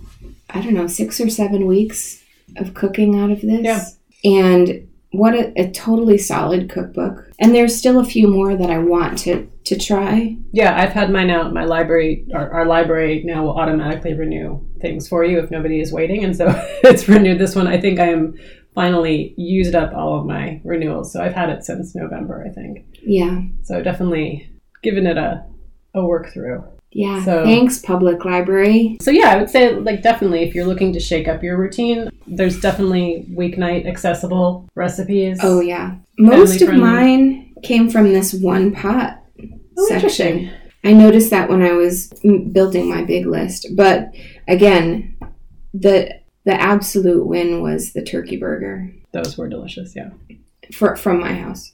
I don't know six or seven weeks of cooking out of this, Yeah. and what a, a totally solid cookbook. And there's still a few more that I want to to try. Yeah, I've had mine out. My library, our, our library now will automatically renew things for you if nobody is waiting. And so [LAUGHS] it's renewed this one. I think I am finally used up all of my renewals. So I've had it since November, I think. Yeah, So definitely given it a, a work through. Yeah. So- Thanks, public library. So yeah, I would say like definitely if you're looking to shake up your routine, there's definitely weeknight accessible recipes. Oh yeah. Most of friendly. mine came from this one pot Oh, section. I noticed that when I was building my big list. But again, the the absolute win was the turkey burger Those were delicious, yeah. for, from my house.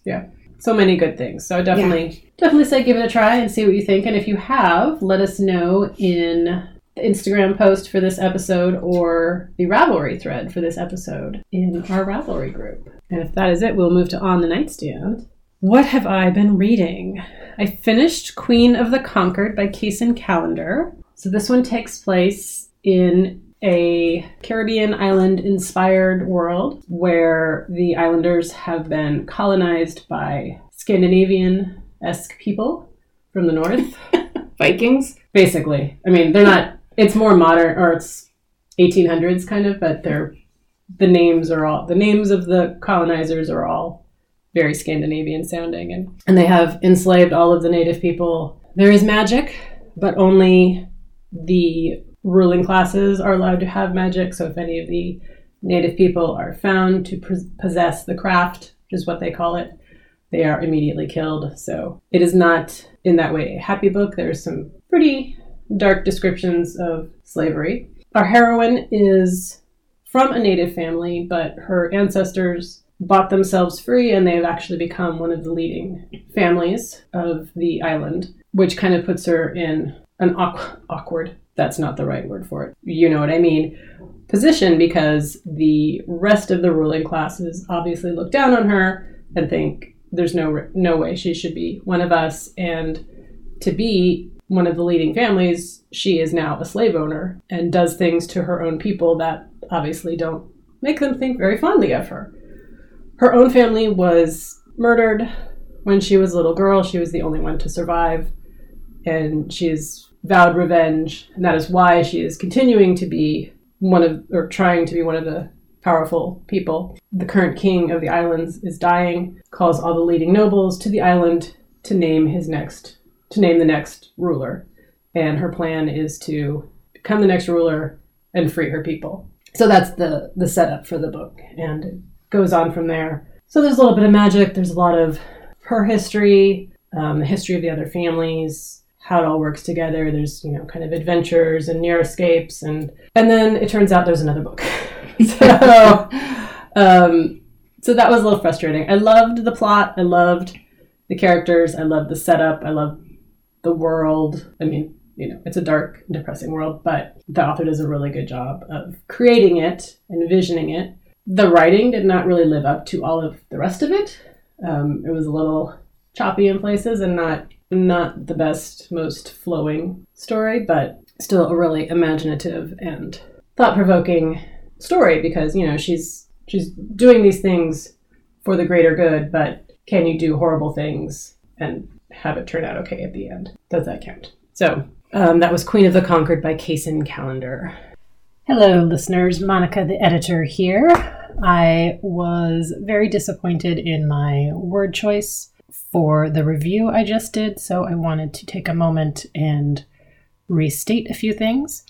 So many good things. So definitely, definitely say give it a try and see what you think. And if you have, let us know in the Instagram post for this episode or the Ravelry thread for this episode in our Ravelry group. And if that is it, we'll move to On the Nightstand. What have I been reading? I finished Queen of the Conquered by Kacen Callender. So this one takes place in a Caribbean island inspired world where the islanders have been colonized by Scandinavian esque people from the north. [LAUGHS] Vikings. Basically. I mean, they're not, it's more modern or it's 1800s kind of, but they're the names are all the names of the colonizers are all very Scandinavian sounding, and and they have enslaved all of the native people. There is magic, but only the ruling classes are allowed to have magic. So if any of the native people are found to pos- possess the craft, which is what they call it, they are immediately killed. So it is not in that way a happy book. There's some pretty dark descriptions of slavery. Our heroine is from a native family, but her ancestors bought themselves free and they've actually become one of the leading families of the island, which kind of puts her in an awkward, that's not the right word for it, you know what I mean, position because the rest of the ruling classes obviously look down on her and think there's no no way she should be one of us. And to be one of the leading families she is now a slave owner and does things to her own people that obviously don't make them think very fondly of her. Her own family was murdered. When she was a little girl she was the only one to survive. And she's vowed revenge and that is why she is continuing to be one of or trying to be one of the powerful people. The current king of the islands is dying, calls all the leading nobles to the island to name his next to name the next ruler. And her plan is to become the next ruler and free her people. So that's the the setup for the book and it goes on from there. So there's a little bit of magic, there's a lot of her history, um, the history of the other families, how it all works together. There's, you know, kind of adventures and near escapes and and then it turns out there's another book. [LAUGHS] so, um, so that was a little frustrating. I loved the plot. I loved the characters. I loved the setup. I loved the world. I mean, you know, it's a dark, depressing world, but the author does a really good job of creating it, envisioning it. The writing did not really live up to all of the rest of it. Um, it was a little choppy in places and not not the best, most flowing story, but still a really imaginative and thought provoking story because you know she's she's doing these things for the greater good, but can you do horrible things and have it turn out okay at the end? Does that count? So um, that was Queen of the Conquered by Kacen Callender. Hello, listeners. Monica, the editor, here. I was very disappointed in my word choice for the review I just did, so I wanted to take a moment and restate a few things.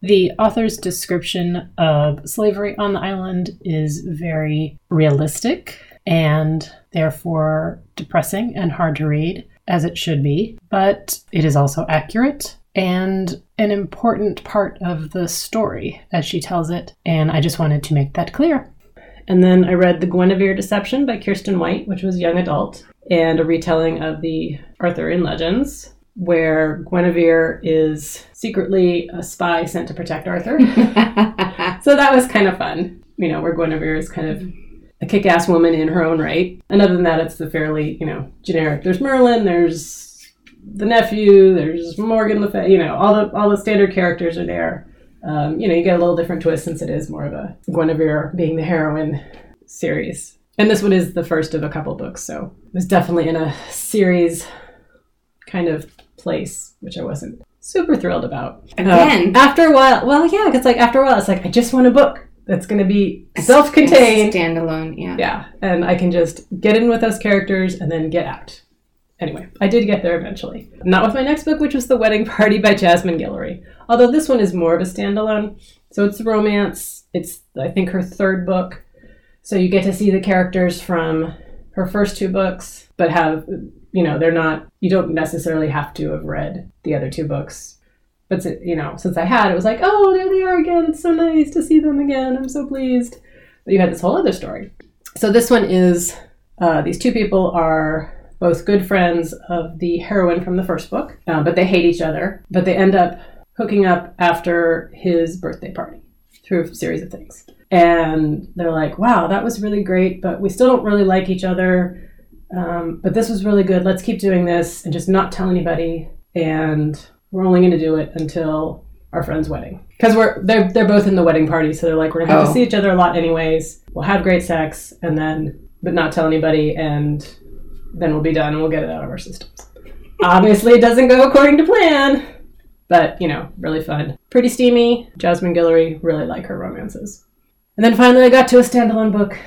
The author's description of slavery on the island is very realistic and therefore depressing and hard to read, as it should be, but it is also accurate and an important part of the story as she tells it, and I just wanted to make that clear. And then I read The Guinevere Deception by Kiersten White, which was young adult, and a retelling of the Arthurian legends where Guinevere is secretly a spy sent to protect Arthur. [LAUGHS] so that was kind of fun, you know, where Guinevere is kind of a kick ass woman in her own right. And other than that, it's the fairly, you know, generic. There's Merlin, there's the nephew, there's Morgan Le Fay, you know, all the, all the standard characters are there. Um, you know, you get a little different twist since it is more of a Guinevere being the heroine series. And this one is the first of a couple books, so it was definitely in a series kind of place, which I wasn't super thrilled about. Again. Uh, after a while, well, yeah, because like after a while, it's like I just want a book that's going to be self-contained, standalone. Yeah. Yeah, and I can just get in with those characters and then get out. Anyway, I did get there eventually. Not with my next book, which was The Wedding Party by Jasmine Guillory. Although this one is more of a standalone. So it's romance. It's, I think, her third book. So you get to see the characters from her first two books, but have you know, they're not, you don't necessarily have to have read the other two books. But, you know, since I had, it was like, oh, there they are again. It's so nice to see them again. I'm so pleased. But you had this whole other story. So this one is uh, these two people are both good friends of the heroine from the first book, uh, but they hate each other. But they end up hooking up after his birthday party through a series of things. And they're like, wow, that was really great, but we still don't really like each other um, but this was really good. Let's keep doing this and just not tell anybody. And we're only going to do it until our friend's wedding because we're they're they're both in the wedding party, so they're like we're gonna have oh. to see each other a lot anyways. We'll have great sex and then, but not tell anybody, and then we'll be done and we'll get it out of our systems. [LAUGHS] Obviously, it doesn't go according to plan, but you know, really fun, pretty steamy. Jasmine Guillory really like her romances. And then finally, I got to a standalone book,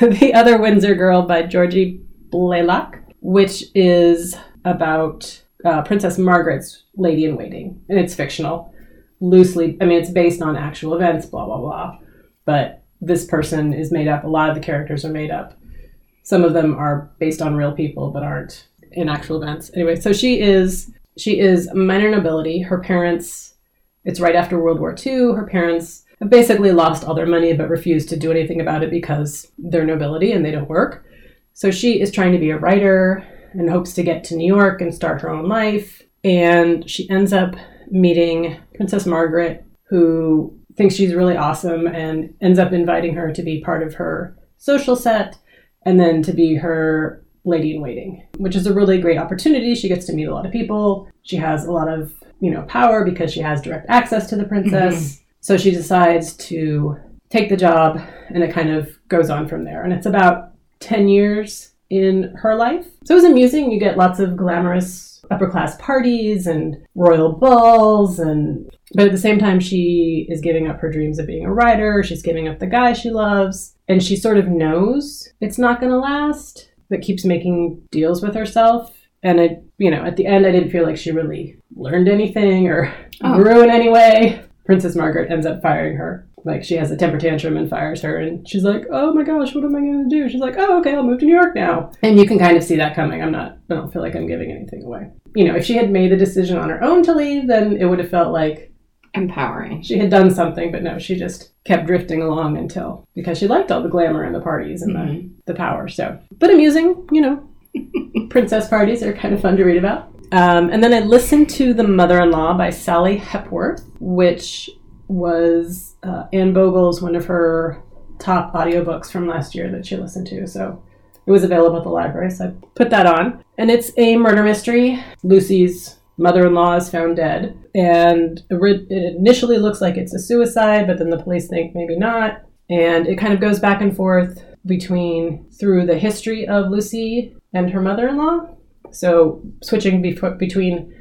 [LAUGHS] The Other Windsor Girl by Georgie Blalock, which is about uh, Princess Margaret's Lady in Waiting, and it's fictional, loosely. I mean, it's based on actual events, blah blah blah. But this person is made up. A lot of the characters are made up. Some of them are based on real people, but aren't in actual events. Anyway, so she is she is minor nobility. Her parents. It's right after World War II. Her parents basically lost all their money, but refuse to do anything about it because they're nobility and they don't work. So she is trying to be a writer and hopes to get to New York and start her own life. And she ends up meeting Princess Margaret, who thinks she's really awesome and ends up inviting her to be part of her social set and then to be her lady in waiting, which is a really great opportunity. She gets to meet a lot of people. She has a lot of, you know, power because she has direct access to the princess. Mm-hmm. So she decides to take the job and it kind of goes on from there. And it's about 10 years in her life. So it was amusing. You get lots of glamorous upper class parties and royal balls and but at the same time she is giving up her dreams of being a writer, she's giving up the guy she loves, and she sort of knows it's not going to last, but keeps making deals with herself. And I, you know, at the end I didn't feel like she really learned anything or Oh. grew in any way. Princess Margaret ends up firing her. Like she has a temper tantrum and fires her, and she's like, "Oh my gosh, what am I going to do?" She's like, "Oh, okay, I'll move to New York now." And you can kind of see that coming. I'm not. I don't feel like I'm giving anything away. You know, if she had made the decision on her own to leave, then it would have felt like Empowering. she had done something. But no, she just kept drifting along until because she liked all the glamour and the parties and Mhm. the the power. So, but amusing, you know. [LAUGHS] Princess parties are kind of fun to read about. Um, and then I listened to The Mother in Law by Sally Hepworth, which was uh, Anne Bogel's one of her top audiobooks from last year that she listened to. So it was available at the library, so I put that on. And it's a murder mystery. Lucy's mother in law is found dead. And it it initially looks like it's a suicide, but then the police think maybe not. And it kind of goes back and forth between through the history of Lucy and her mother in law. So switching bef- between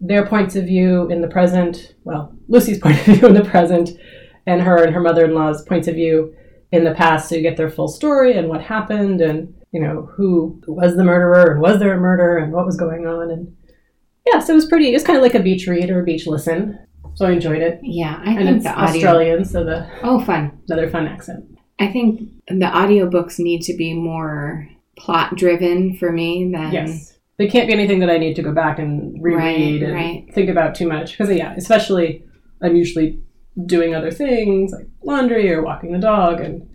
their points of view in the present, well, Lucy's [LAUGHS] point of view in the present, and her and her mother in law's points of view in the past. So you get their full story and what happened and, you know, who was the murderer and was there a murder and what was going on. And yeah, so it was pretty, it was kind of like a beach read or a beach listen. So I enjoyed it. Yeah, I And think it's the audio. Australian, so the Oh, fun. another fun accent. I think the audiobooks need to be more plot driven for me than Yes. They can't be anything that I need to go back and reread Right, and right. think about too much. Because, yeah, especially I'm usually doing other things like laundry or walking the dog, and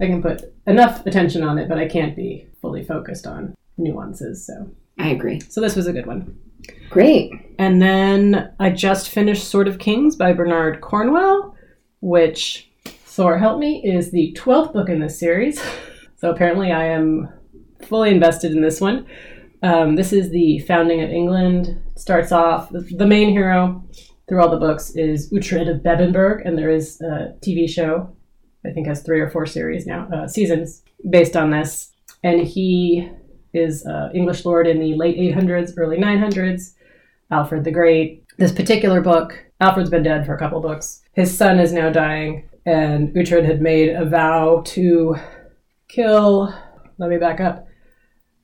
I can put enough attention on it, but I can't be fully focused on nuances. So, I agree. so this was a good one. Great. And then I just finished Sword of Kings by Bernard Cornwell, which, Thor help me, is the 12th book in this series. [LAUGHS] So apparently I am fully invested in this one. Um, this is the founding of England. It starts off, the, main hero through all the books is Uhtred of Bebbanburg, and there is a TV show, I think has three or four series now, uh, seasons based on this. And he is uh, English lord in the late 800s, early 900s. Alfred the Great. This particular book, Alfred's been dead for a couple books. His son is now dying, and Uhtred had made a vow to kill. Let me back up.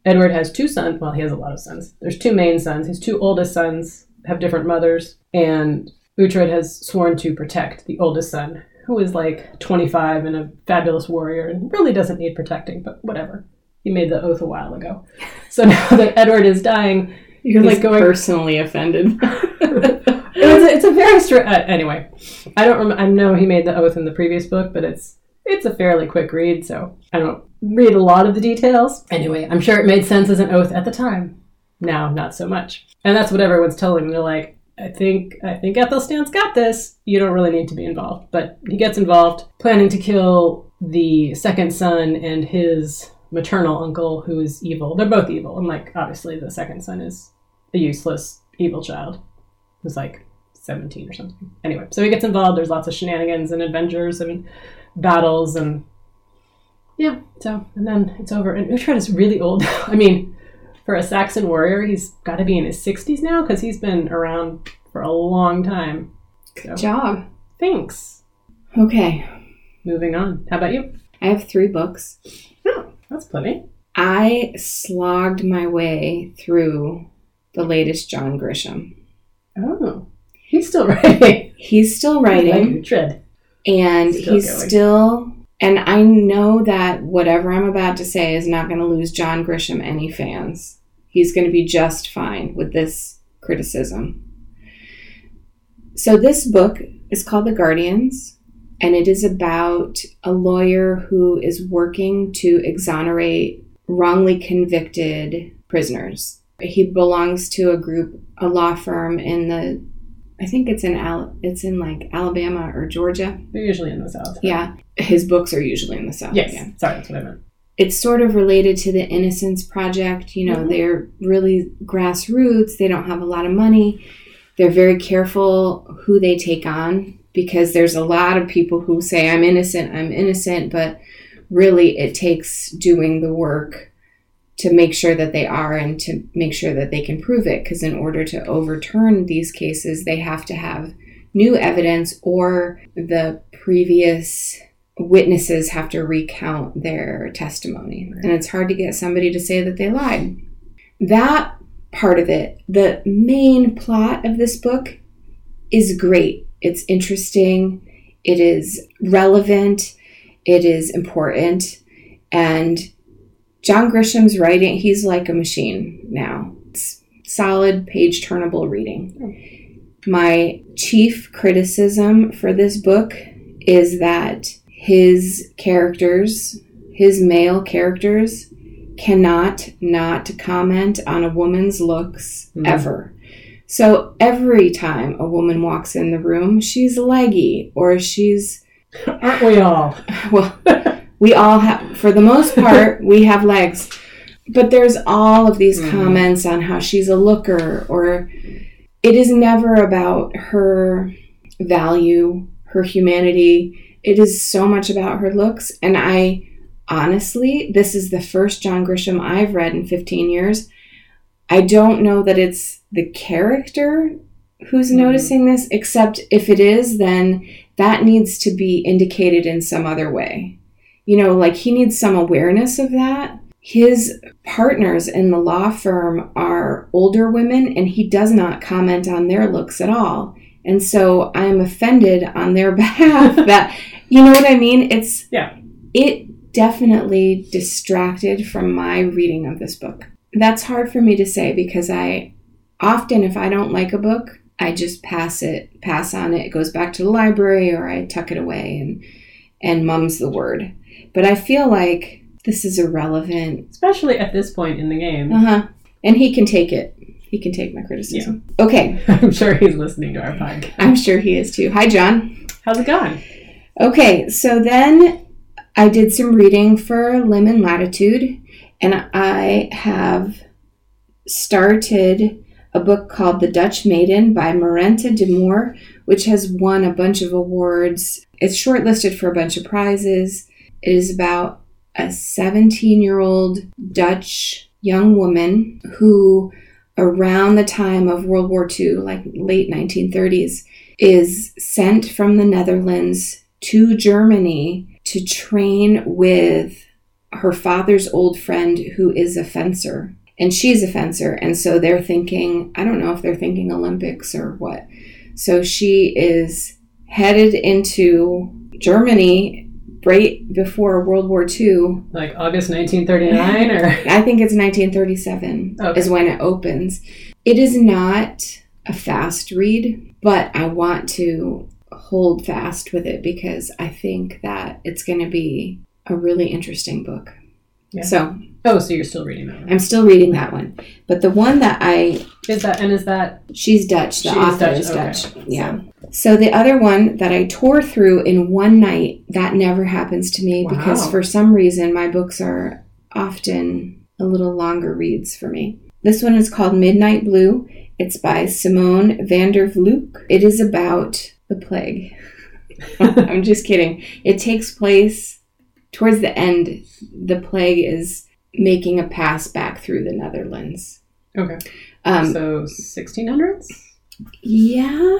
Edward has two sons. Well, he has a lot of sons. There's two main sons. His two oldest sons have different mothers, and Uhtred has sworn to protect the oldest son, who is like 25 and a fabulous warrior and really doesn't need protecting, but whatever. He made the oath a while ago. [LAUGHS] So now that Edward is dying, You're He's like going- personally offended. [LAUGHS] [LAUGHS] it's a, it's a very str- uh, anyway. I don't rem- I know he made the oath in the previous book, but it's it's a fairly quick read, so I don't read a lot of the details. Anyway, I'm sure it made sense as an oath at the time. Now, not so much. And that's what everyone's telling me. They're like, I think I think Ethelstan's got this. You don't really need to be involved, but he gets involved, planning to kill the second son and his maternal uncle, who is evil. They're both evil, and like obviously the second son is a useless evil child who's like 17 or something. Anyway, so he gets involved. There's lots of shenanigans and adventures and battles and yeah. So and then it's over. And Uhtred is really old. [LAUGHS] I mean, for a Saxon warrior, he's got to be in his 60s now because he's been around for a long time. So Job. thanks. Okay. moving on. How about you? I have three books. Oh, that's plenty. I slogged my way through the latest John Grisham. Oh, he's still [LAUGHS] writing. He's still writing. tread. and Still he's going. still and i know that whatever i'm about to say is not going to lose john grisham any fans. He's going to be just fine with this criticism. So this book is called the guardians and it is about a lawyer who is working to exonerate wrongly convicted prisoners. He belongs to a group a law firm in the i think it's in Al- it's in like alabama or georgia They're usually in the south. yeah, his books are usually in the South. Yes. yeah. Sorry, that's what I meant. It's sort of related to the Innocence Project. You know, Mhm. they're really grassroots, they don't have a lot of money. They're very careful who they take on because there's a lot of people who say, I'm innocent, I'm innocent, but really it takes doing the work to make sure that they are and to make sure that they can prove it. Because in order to overturn these cases, they have to have new evidence or the previous witnesses have to recount their testimony. And it's hard to get somebody to say that they lied. That part of it, the main plot of this book, is great. It's interesting, it is relevant, it is important. And John Grisham's writing, he's like a machine now. It's solid page turnable reading. My chief criticism for this book is that his characters, his male characters, cannot not comment on a woman's looks Mhm. ever. So every time a woman walks in the room, she's leggy or she's Aren't we all? [LAUGHS] well, [LAUGHS] we all have, for the most [LAUGHS] part, we have legs. But there's all of these Mhm. comments on how she's a looker, or it is never about her value, her humanity. It is so much about her looks. And I honestly, this is the first John Grisham I've read in 15 years. I don't know that it's the character who's Mhm. noticing this, except if it is, then that needs to be indicated in some other way. You know, like he needs some awareness of that. His partners in the law firm are older women, and he does not comment on their looks at all. And so I'm offended on their [LAUGHS] behalf [LAUGHS] that, you know what I mean? It's, Yeah. it definitely distracted from my reading of this book. That's hard for me to say because I often, if I don't like a book, I just pass it, pass on it. It goes back to the library, or I tuck it away and and mum's the word. But I feel like this is irrelevant. Especially at this point in the game. Uh huh. And he can take it. He can take my criticism. Yeah. Okay, [LAUGHS] I'm sure he's listening to our podcast. I'm sure he is too. Hi, John. How's it going? Okay, so then I did some reading for Lemon Latitude, and I have started a book called The Dutch Maiden by Marente de Moor, which has won a bunch of awards. It's shortlisted for a bunch of prizes. It is about a 17 year old Dutch young woman who, around the time of World War II, like late 1930s, is sent from the Netherlands to Germany to train with her father's old friend who is a fencer. And she's a fencer. And so they're thinking, I don't know if they're thinking Olympics or what. So she is headed into Germany right before World War II. Like August 1939 or? [LAUGHS] I think it's 1937 Okay. is when it opens. It is not a fast read, but I want to hold fast with it because I think that it's going to be a really interesting book. Yeah. So Oh, so you're still reading that one. I'm still reading that one. But the one that I, Is that, and is that, she's Dutch, the She is author Dutch, is okay. Dutch. Yeah. So the other one that I tore through in one night, that never happens to me because for some reason my books are often a little longer reads for me. This one is called Midnight Blue. It's by Simone van der Vlugt. It is about the plague. [LAUGHS] I'm just kidding. It takes place towards the end. The plague is making a pass back through the Netherlands. okay. Um, so 1600s? yeah,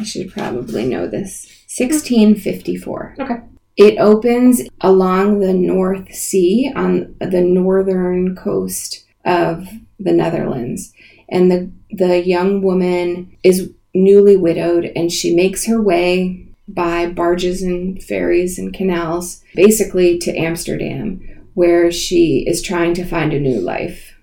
I should probably know this. 1654. Okay. It opens along the North Sea on the northern coast of the Netherlands. And the, the young woman is newly widowed and she makes her way by barges and ferries and canals basically to Amsterdam, where she is trying to find a new life,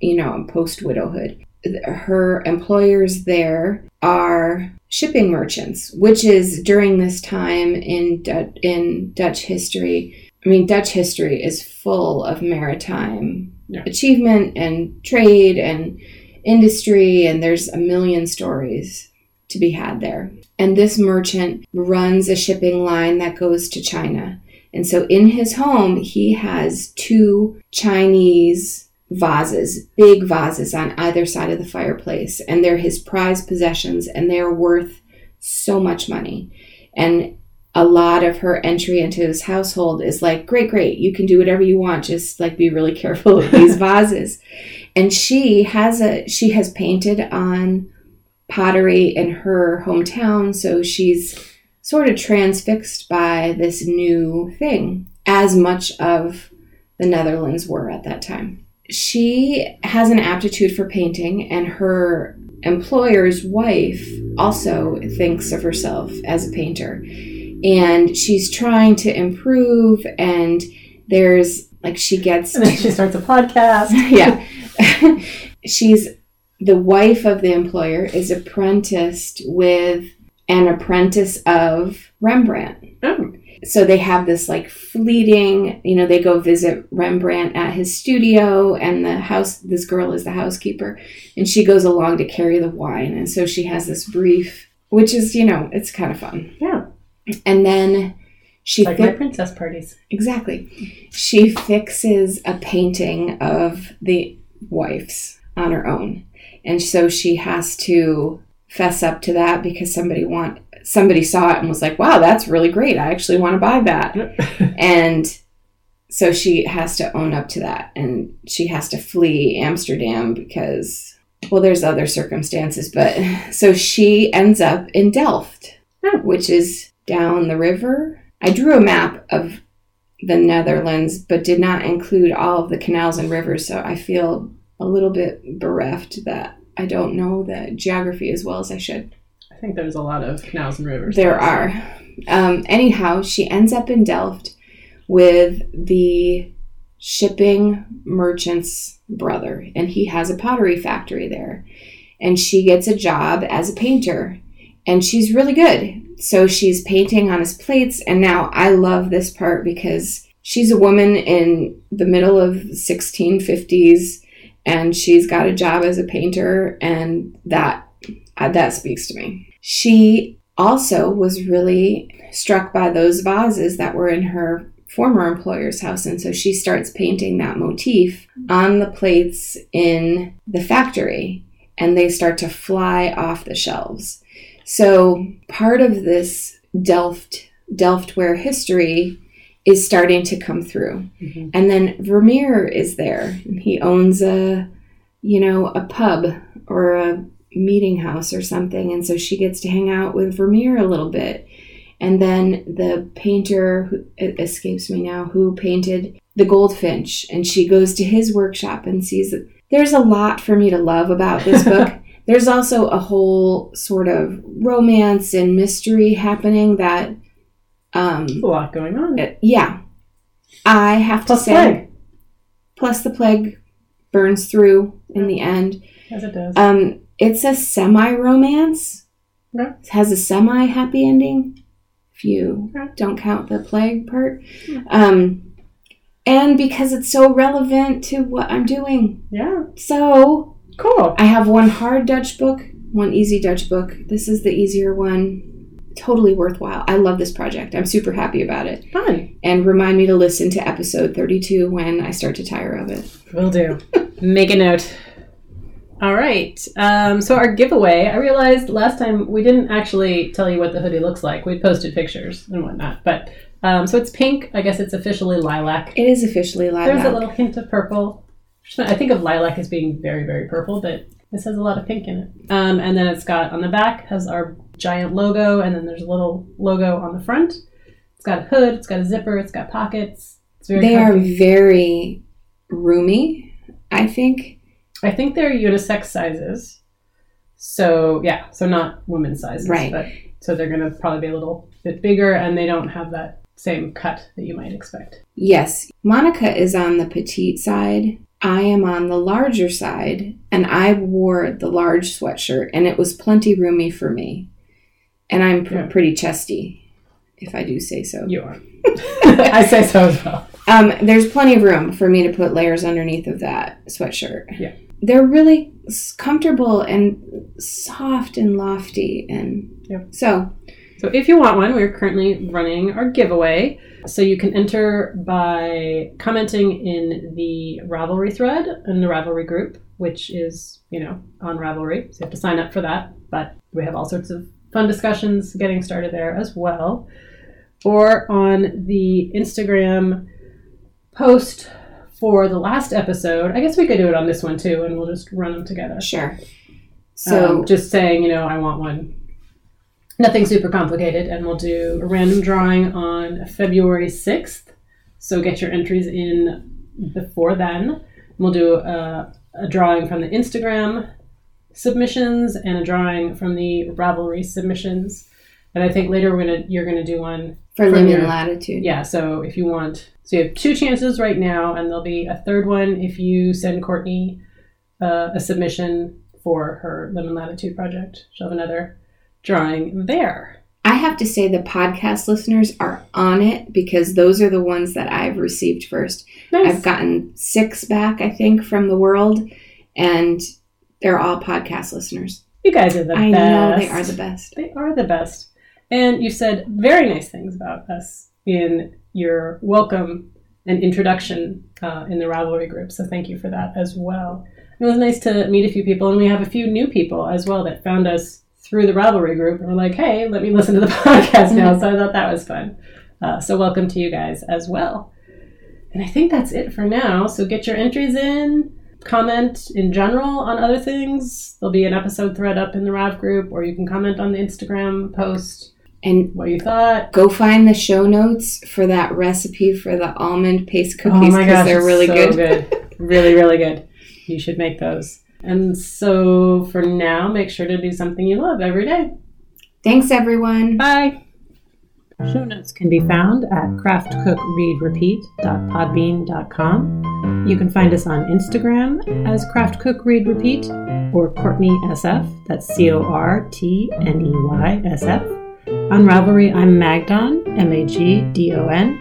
you know, post widowhood. Her employers there are shipping merchants, which is during this time in Du- in Dutch history. I mean, Dutch history is full of maritime Yeah. achievement and trade and industry, and there's a million stories to be had there. And this merchant runs a shipping line that goes to China. And so in his home, he has two Chinese vases, big vases on either side of the fireplace. And they're his prized possessions and they're worth so much money. And a lot of her entry into his household is like, great, great, you can do whatever you want, just like be really careful with these [LAUGHS] vases. And she has a she has painted on pottery in her hometown, so she's sort of transfixed by this new thing, as much of the Netherlands were at that time. She has an aptitude for painting, and her employer's wife also thinks of herself as a painter. And she's trying to improve, and there's like she gets And then she starts a podcast. [LAUGHS] yeah. [LAUGHS] She's the wife of the employer is apprenticed with an apprentice of Rembrandt. Oh, So they have this like fleeting, you know, they go visit Rembrandt at his studio and the house this girl is the housekeeper and she goes along to carry the wine and so she has this brief which is, you know, it's kind of fun. yeah. And then she Like fi- my princess parties. Exactly. She fixes a painting of the wife's on her own. And so she has to fess up to that because somebody want somebody saw it and was like, "Wow, that's really great. I actually want to buy that." [LAUGHS] And so she has to own up to that and she has to flee Amsterdam because well there's other circumstances, but so she ends up in Delft, Oh. which is down the river. I drew a map of the Netherlands, but did not include all of the canals and rivers. So I feel a little bit bereft that I don't know the geography as well as I should. I think there's a lot of canals and rivers. There are. Um, anyhow, she ends up in Delft with the shipping merchant's brother, and he has a pottery factory there. And she gets a job as a painter, and she's really good. So she's painting on his plates, and now I love this part because she's a woman in the middle of 1650s, and she's got a job as a painter, and that uh, that speaks to me. She also was really struck by those vases that were in her former employer's house, and so she starts painting that motif on the plates in the factory, and they start to fly off the shelves. So part of this Delft Delftware history is starting to come through. Mhm. And then Vermeer is there. He owns a, you know, a pub or a meeting house or something, and so she gets to hang out with Vermeer a little bit. And then the painter, who, it escapes me now, who painted the Goldfinch, and she goes to his workshop and sees that there's a lot for me to love about this [LAUGHS] book. there's also a whole sort of romance and mystery happening that, um, a lot going on. uh, yeah, I have Plus to say, plague, plus the plague burns through in the end. as it does. Um, it's a semi romance. Okay. It has a semi happy ending, if you Okay. don't count the plague part. Hmm. Um, and because it's so relevant to what I'm doing. yeah, So cool. I have one hard Dutch book, one easy Dutch book. This is the easier one. Totally worthwhile. I love this project. I'm super happy about it. Fun. And remind me to listen to episode 32 when I start to tire of it. Will do. Make a note. All right. Um, so our giveaway, I realized last time we didn't actually tell you what the hoodie looks like. We posted pictures and whatnot, but um, so it's pink. I guess it's officially lilac. It is officially lilac. There's a little hint of purple. I think of lilac as being very, very purple, but this has a lot of pink in it. Um, and then it's got on the back has our giant logo, and then there's a little logo on the front. It's got a hood. It's got a zipper. It's got pockets. It's very They are very roomy, I think. I think they're unisex sizes. So yeah, so not women's sizes, Right. But so they're gonna probably be a little bit bigger, and they don't have that same cut that you might expect. Yes, Monica is on the petite side. I am on the larger side, and I wore the large sweatshirt, and it was plenty roomy for me. And I'm pr- Yeah. pretty chesty, if I do say so. You are. [LAUGHS] I say so as well. Um, there's plenty of room for me to put layers underneath of that sweatshirt. Yeah. They're really comfortable and soft and lofty, and Yep. so So if you want one, we're currently running our giveaway. So you can enter by commenting in the Ravelry thread in the Ravelry group, which is, you know, on Ravelry. So you have to sign up for that. But we have all sorts of fun discussions getting started there as well. Or on the Instagram post for the last episode. I guess we could do it on this one too, and we'll just run them together. sure. So Um, just saying, you know, I want one. Nothing super complicated, and we'll do a random drawing on February 6th. So get your entries in before then. We'll do a, a drawing from the Instagram submissions and a drawing from the Ravelry submissions. And I think later we're gonna you're gonna do one for your- latitude. yeah, so if you want, so you have two chances right now, and there'll be a third one if you send Courtney uh, a submission for her Lemon Latitude project. She'll have another drawing there. I have to say the podcast listeners are on it because those are the ones that I've received first. Nice. I've gotten six back, I think, from the world, and they're all podcast listeners. you guys are the I best. know they are the best. They are the best. And you said very nice things about us in your welcome and introduction uh, in the Ravelry group. So thank you for that as well. It was nice to meet a few people, and we have a few new people as well that found us through the Ravelry group and were like, hey, let me listen to the [LAUGHS] podcast now. So I thought that was fun. Uh, so welcome to you guys as well. And I think that's it for now. So get your entries in, comment in general on other things. There'll be an episode thread up in the Rav group, or you can comment on the Instagram post And what you thought. go find the show notes for that recipe for the almond paste oh cookies because they're Oh really so good. [LAUGHS] really, really good. You should make those. And so for now, make sure to do something you love every day. Thanks, everyone. Bye. Show notes can be found at craftcookreadrepeat.podbean.com. You can find us on Instagram as Craft Cook Read Repeat or Courtney SF, that's C O R T N E Y S F. On Ravelry, I'm Magdon, M A G D O N.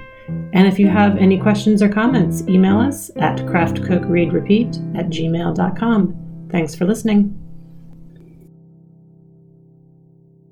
And if you have any questions or comments, email us at craftcookreadrepeat at gmail.com. Thanks for listening.